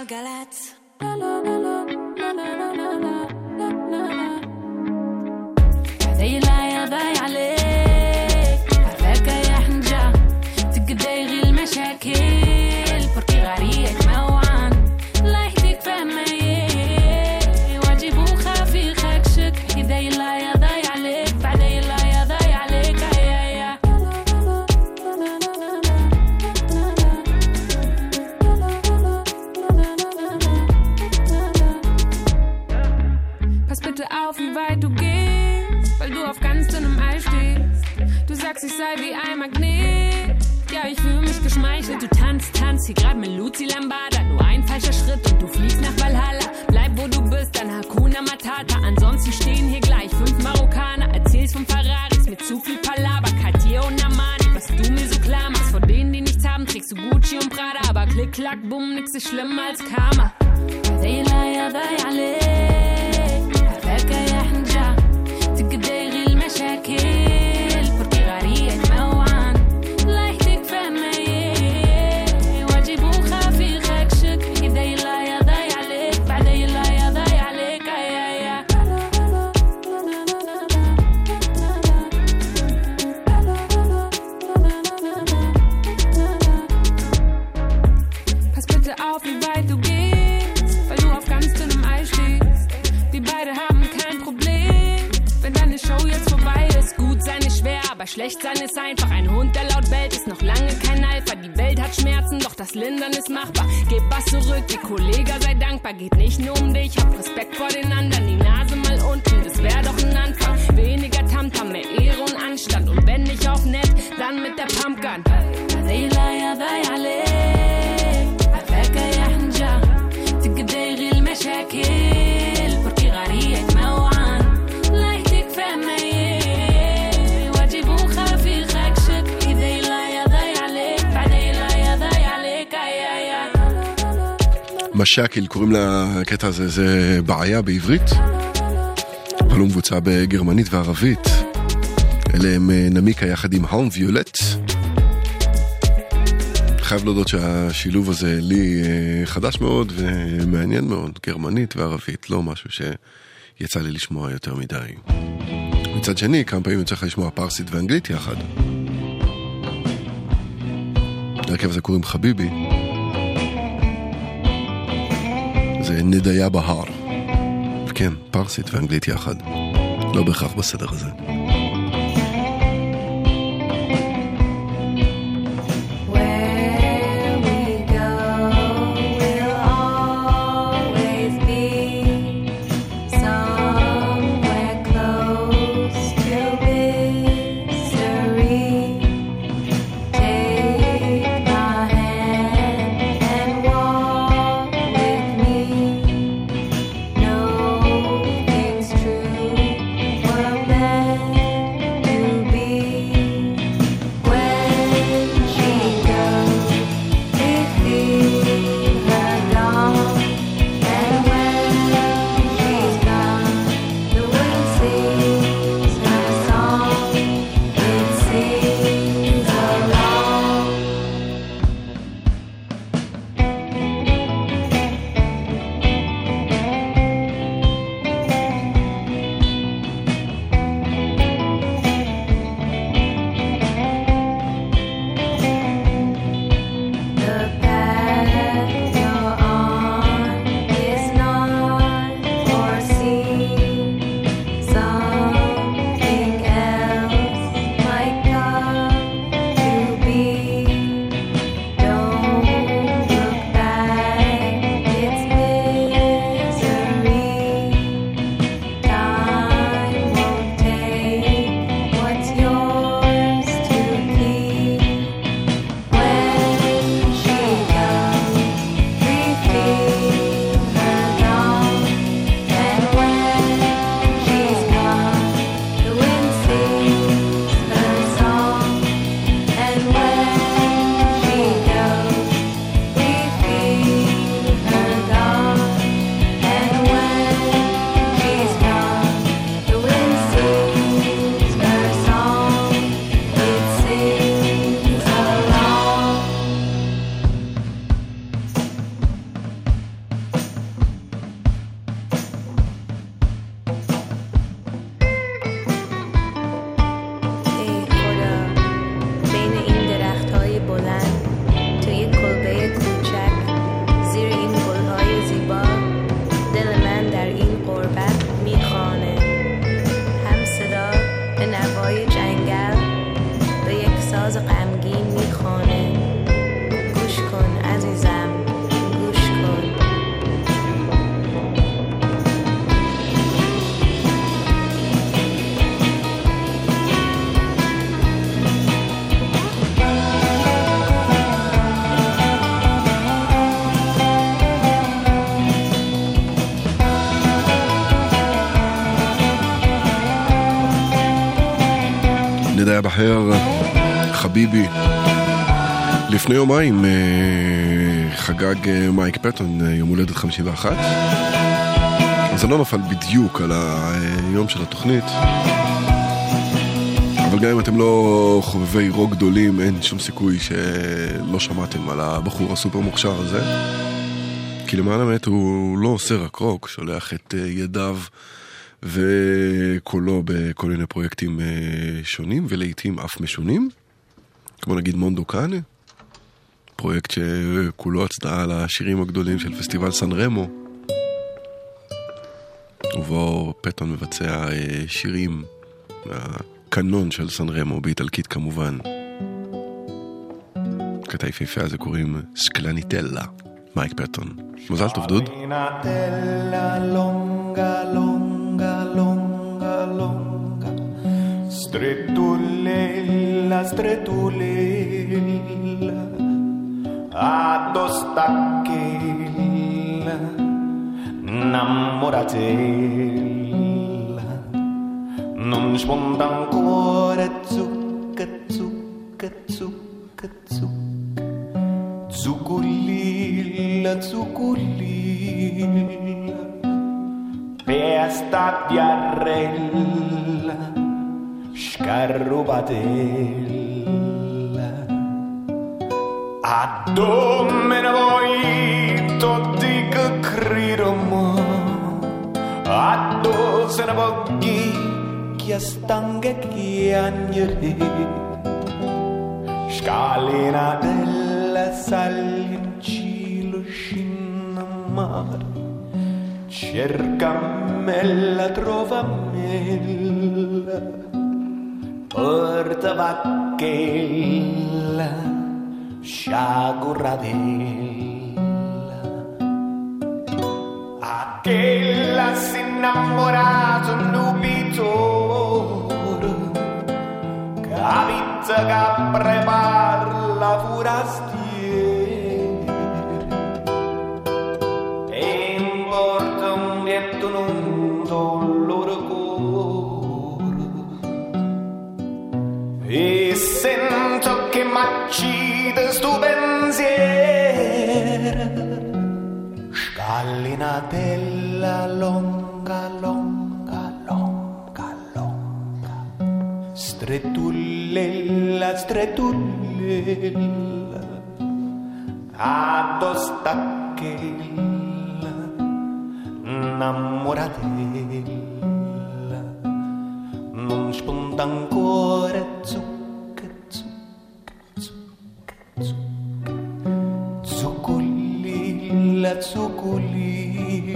galette. aber schlecht sein ist einfach. Ein Hund, der laut bellt, ist noch lange kein Alpha. Die Welt hat Schmerzen, doch das Lindern ist machbar. Gib was zurück, die Kollege sei dankbar. Geht nicht nur um dich, hab Respekt vor den anderen. Die Nase mal unten, das wär doch ein Anfang. Weniger Tamtam, mehr Ehre und Anstand. Und wenn nicht auf nett, dann mit der Pumpgun. Seelei, משאקיל קוראים לקטע הזה, זה בעיה בעברית, אבל הוא מבוצע בגרמנית וערבית. אלה הם אה, נמיקה יחד עם האום ויולט. חייב להודות שהשילוב הזה לי אה, חדש מאוד ומעניין מאוד, גרמנית וערבית, לא משהו שיצא לי לשמוע יותר מדי. מצד שני, כמה פעמים יוצא לך לשמוע פרסית ואנגלית יחד. להרכב הזה קוראים חביבי. זה נדיה בהר. וכן, פרסית ואנגלית יחד. לא בהכרח בסדר הזה. חביבי. לפני יומיים אה, חגג אה, מייק פטון אה, יום הולדת 51. זה לא נפל בדיוק על היום של התוכנית. אבל גם אם אתם לא חובבי רוק גדולים, אין שום סיכוי שלא שמעתם על הבחור הסופר מוכשר הזה. כי למען האמת הוא לא עושה רק רוק, שולח את ידיו וקולו בכל מיני פרויקטים שונים ולעיתים אף משונים. כמו נגיד מונדו קאנה, פרויקט שכולו הצדעה לשירים הגדולים של פסטיבל סן רמו. ובו פטון מבצע אה, שירים קנון של סן רמו, באיטלקית כמובן. קטע יפהפה הזה קוראים סקלניטלה, מייק פטון. מזל טוב דוד. Longa, longa, longa, longa. Stretulella, stretulella, addosta namoratella, non sponda ancora zucca, zucca, zucca, zucca, zucurilla, zucurilla, pesta di arrella scarrubatella. A dove ne vuoi tutti che cridono? A dove se ne vuoi chi stanca e chi agnere? Scalina della sali in cielo scinna mare Cerca me Portava quella sciagurradella d'ella. Aquella s'enamorat un nubitore que habita che prepara la forastia. pallina della longa, longa, longa, longa. Stretullella, stretullella, adostacchella, innamoratella, non spunta ancora zucchero. zuculil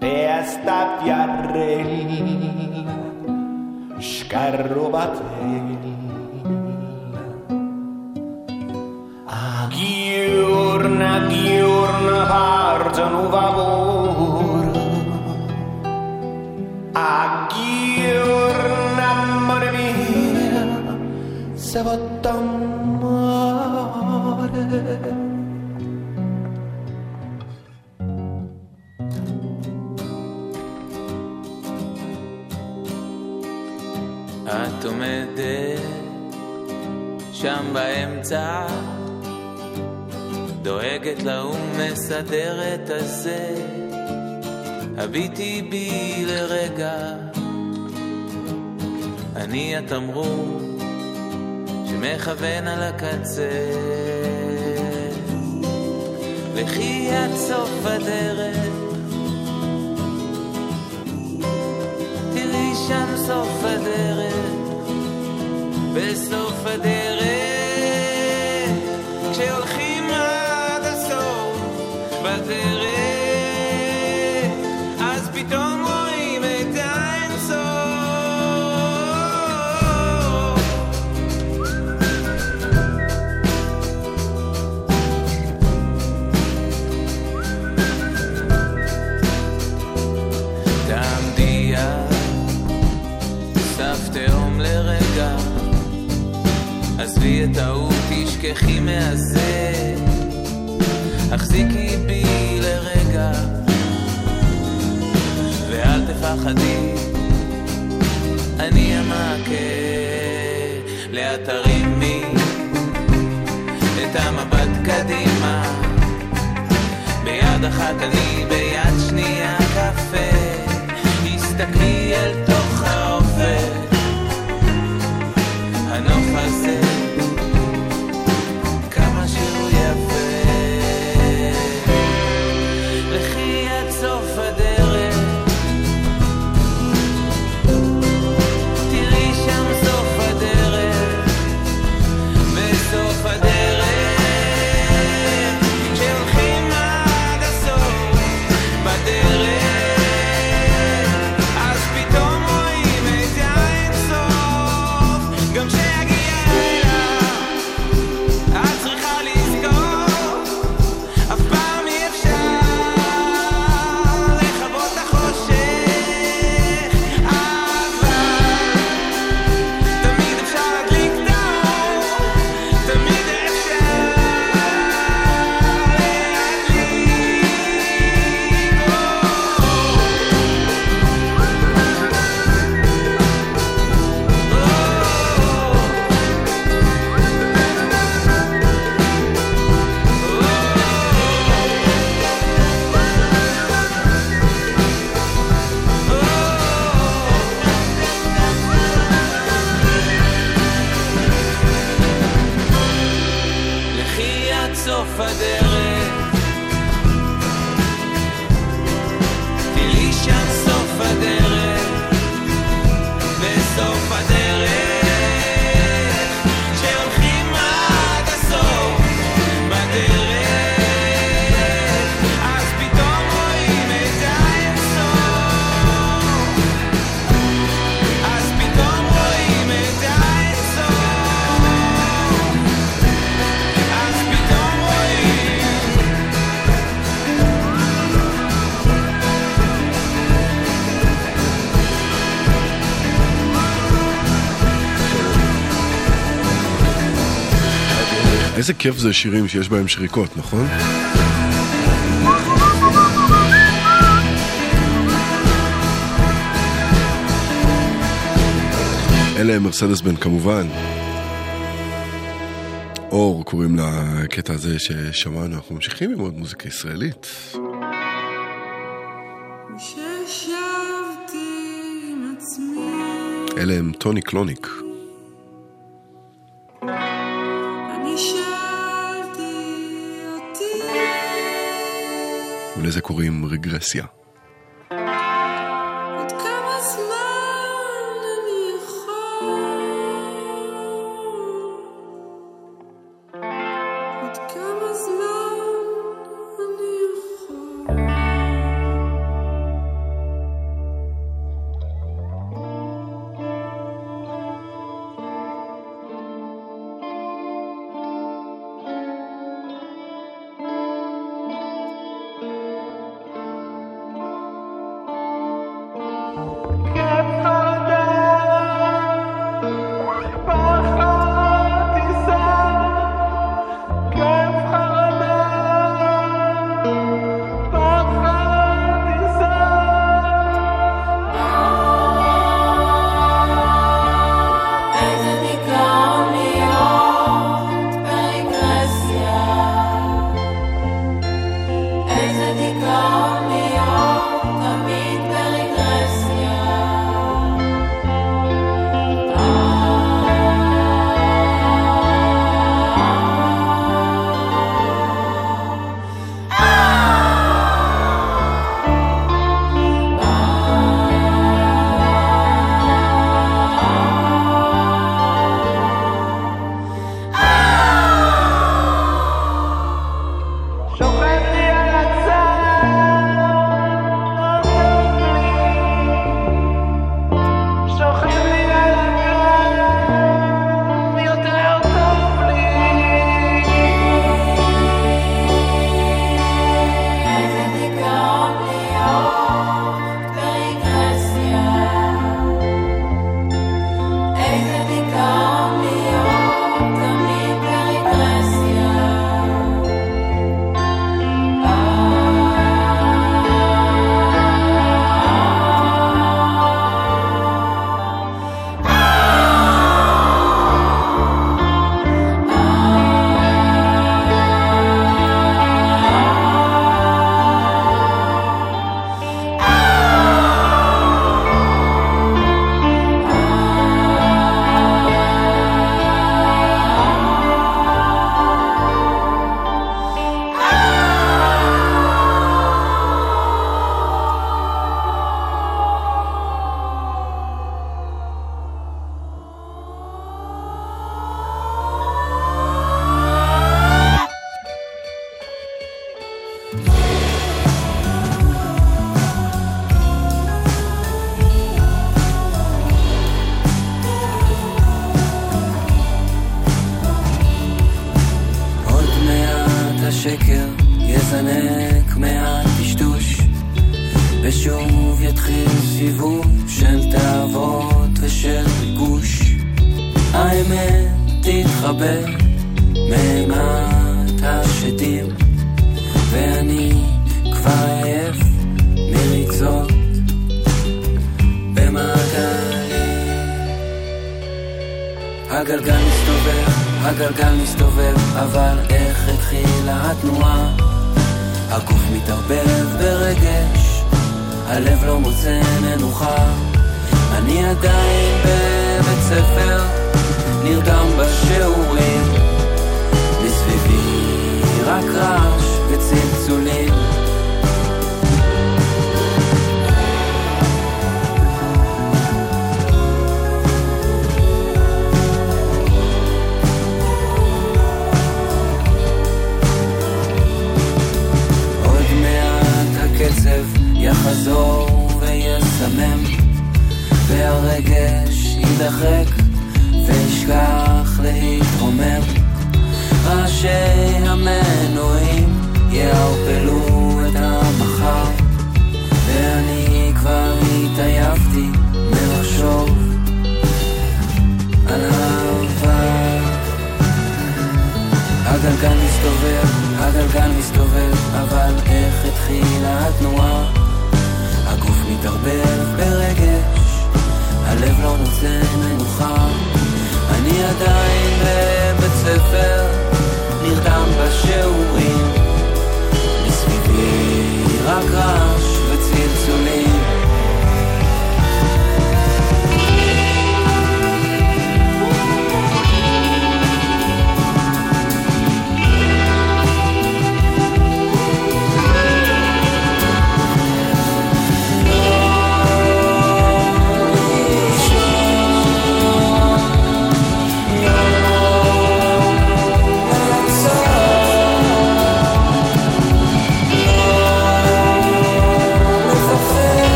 pe piarrel scarrobatel a diurna ah, diurna parza nuova vor. Ah, a giorna amore mia se vottam באמצע, דואגת להוא מסדרת הזה, הביטי בי לרגע, אני התמרור שמכוון על הקצה. לכי עד סוף הדרך, תראי שם סוף הדרך, בסוף הדרך, עזבי את ההוא, תשכחי מהזה, החזיקי בי לרגע, ואל תפחדי, אני המעקה, לאט תרימי את המבט קדימה, ביד אחת אני, כיף זה שירים שיש בהם שריקות, נכון? אלה הם מרסדס בן כמובן. אור קוראים לקטע הזה ששמענו, אנחנו ממשיכים עם עוד מוזיקה ישראלית. אלה הם טוני קלוניק. לזה קוראים רגרסיה.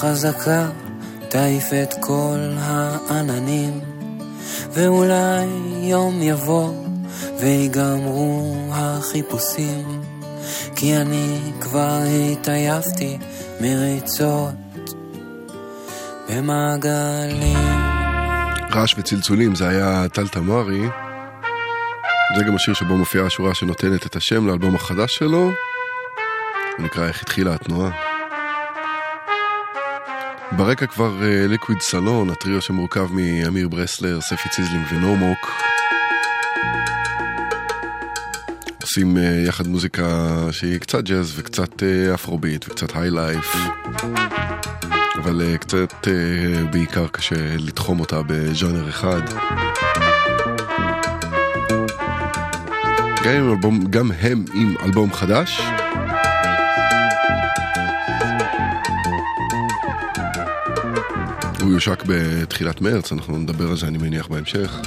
חזקה תעיף את כל העננים, ואולי יום יבוא ויגמרו החיפושים, כי אני כבר התעייפתי מריצות במעגלים. רעש וצלצולים זה היה טל תמרי. זה גם השיר שבו מופיעה השורה שנותנת את השם לאלבום החדש שלו. הוא נקרא איך התחילה התנועה. ברקע כבר Liquid Saloon, הטריו שמורכב מאמיר ברסלר, ספי ציזלינג ונומוק. עושים אה, יחד מוזיקה שהיא קצת ג'אז וקצת אה, אפרוביט וקצת highlife. אבל אה, קצת בעיקר קשה לתחום אותה בז'אנר אחד. גם, אלבום, גם הם עם אלבום חדש. הוא יושק בתחילת מרץ, אנחנו נדבר על זה אני מניח בהמשך.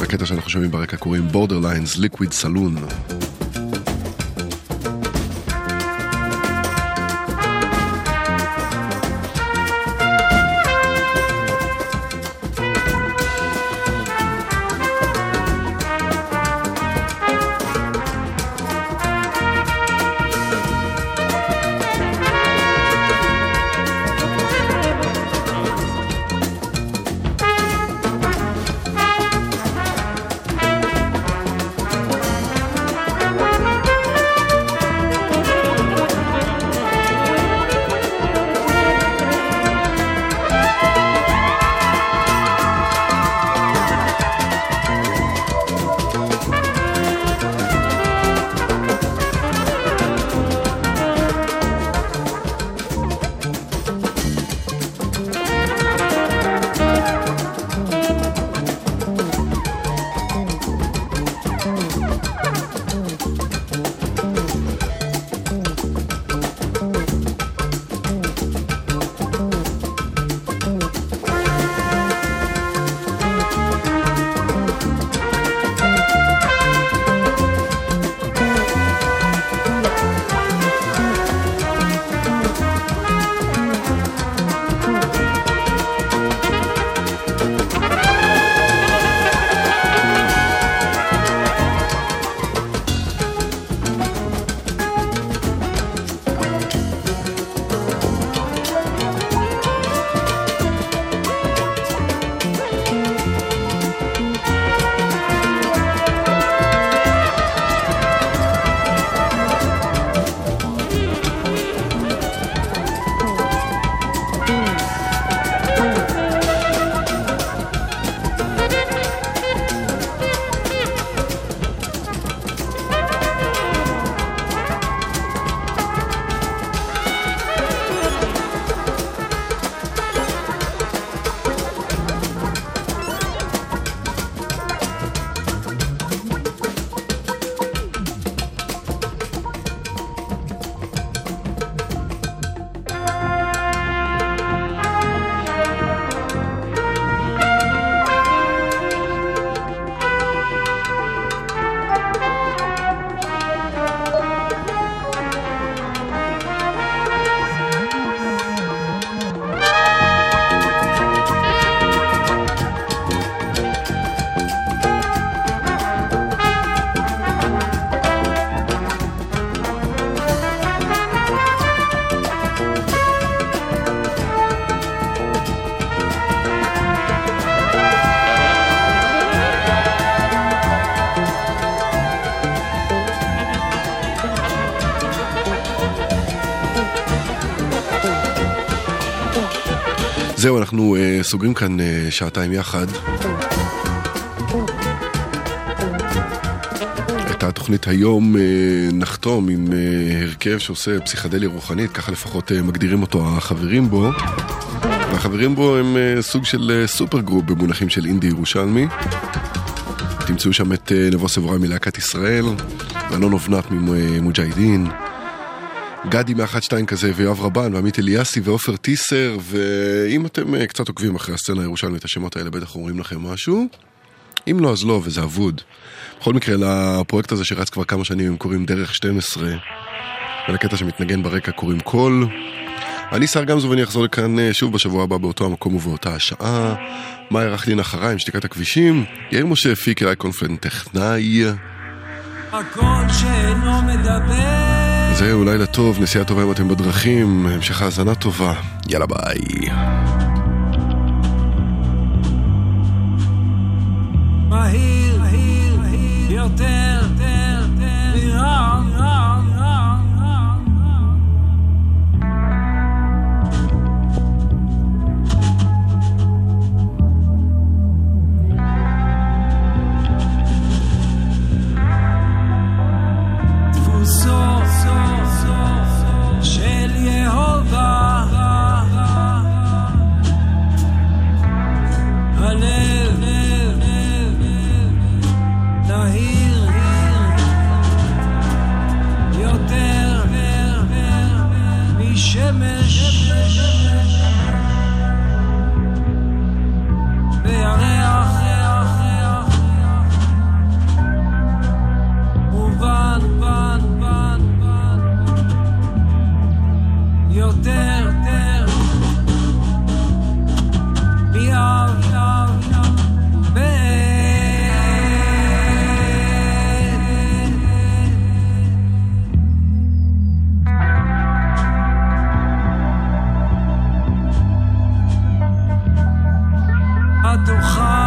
הקטע שאנחנו שומעים ברקע קוראים Borderlines Liquid Saloon. סוגרים כאן uh, שעתיים יחד. את התוכנית היום uh, נחתום עם uh, הרכב שעושה פסיכדליה רוחנית, ככה לפחות מגדירים אותו החברים בו. והחברים בו הם סוג של super group במונחים של אינדי ירושלמי. תמצאו שם את uh, נבו סבורה מלהקת ישראל, ואלון אובנת ממוג'הידין. גדי מאחת שתיים כזה ויואב רבן ועמית אליאסי ועופר טיסר ואם אתם קצת עוקבים אחרי הסצנה הירושלמית השמות האלה בטח אומרים לכם משהו אם לא, אז לא, וזה אבוד. בכל מקרה, לפרויקט הזה שרץ כבר כמה שנים, הם קוראים דרך 12, ולקטע שמתנגן ברקע קוראים קול. אני שר גמזו ואני אחזור לכאן אה, שוב בשבוע הבא באותו המקום ובאותה השעה. מה דין אחריי עם שתיקת הכבישים? יאיר משה הפיק אליי קונפלנט טכנאי. הקול שאינו מדבר זהו, לילה טוב, נסיעה טובה אם אתם בדרכים, המשך האזנה טובה. יאללה ביי. מהיר, Ohio.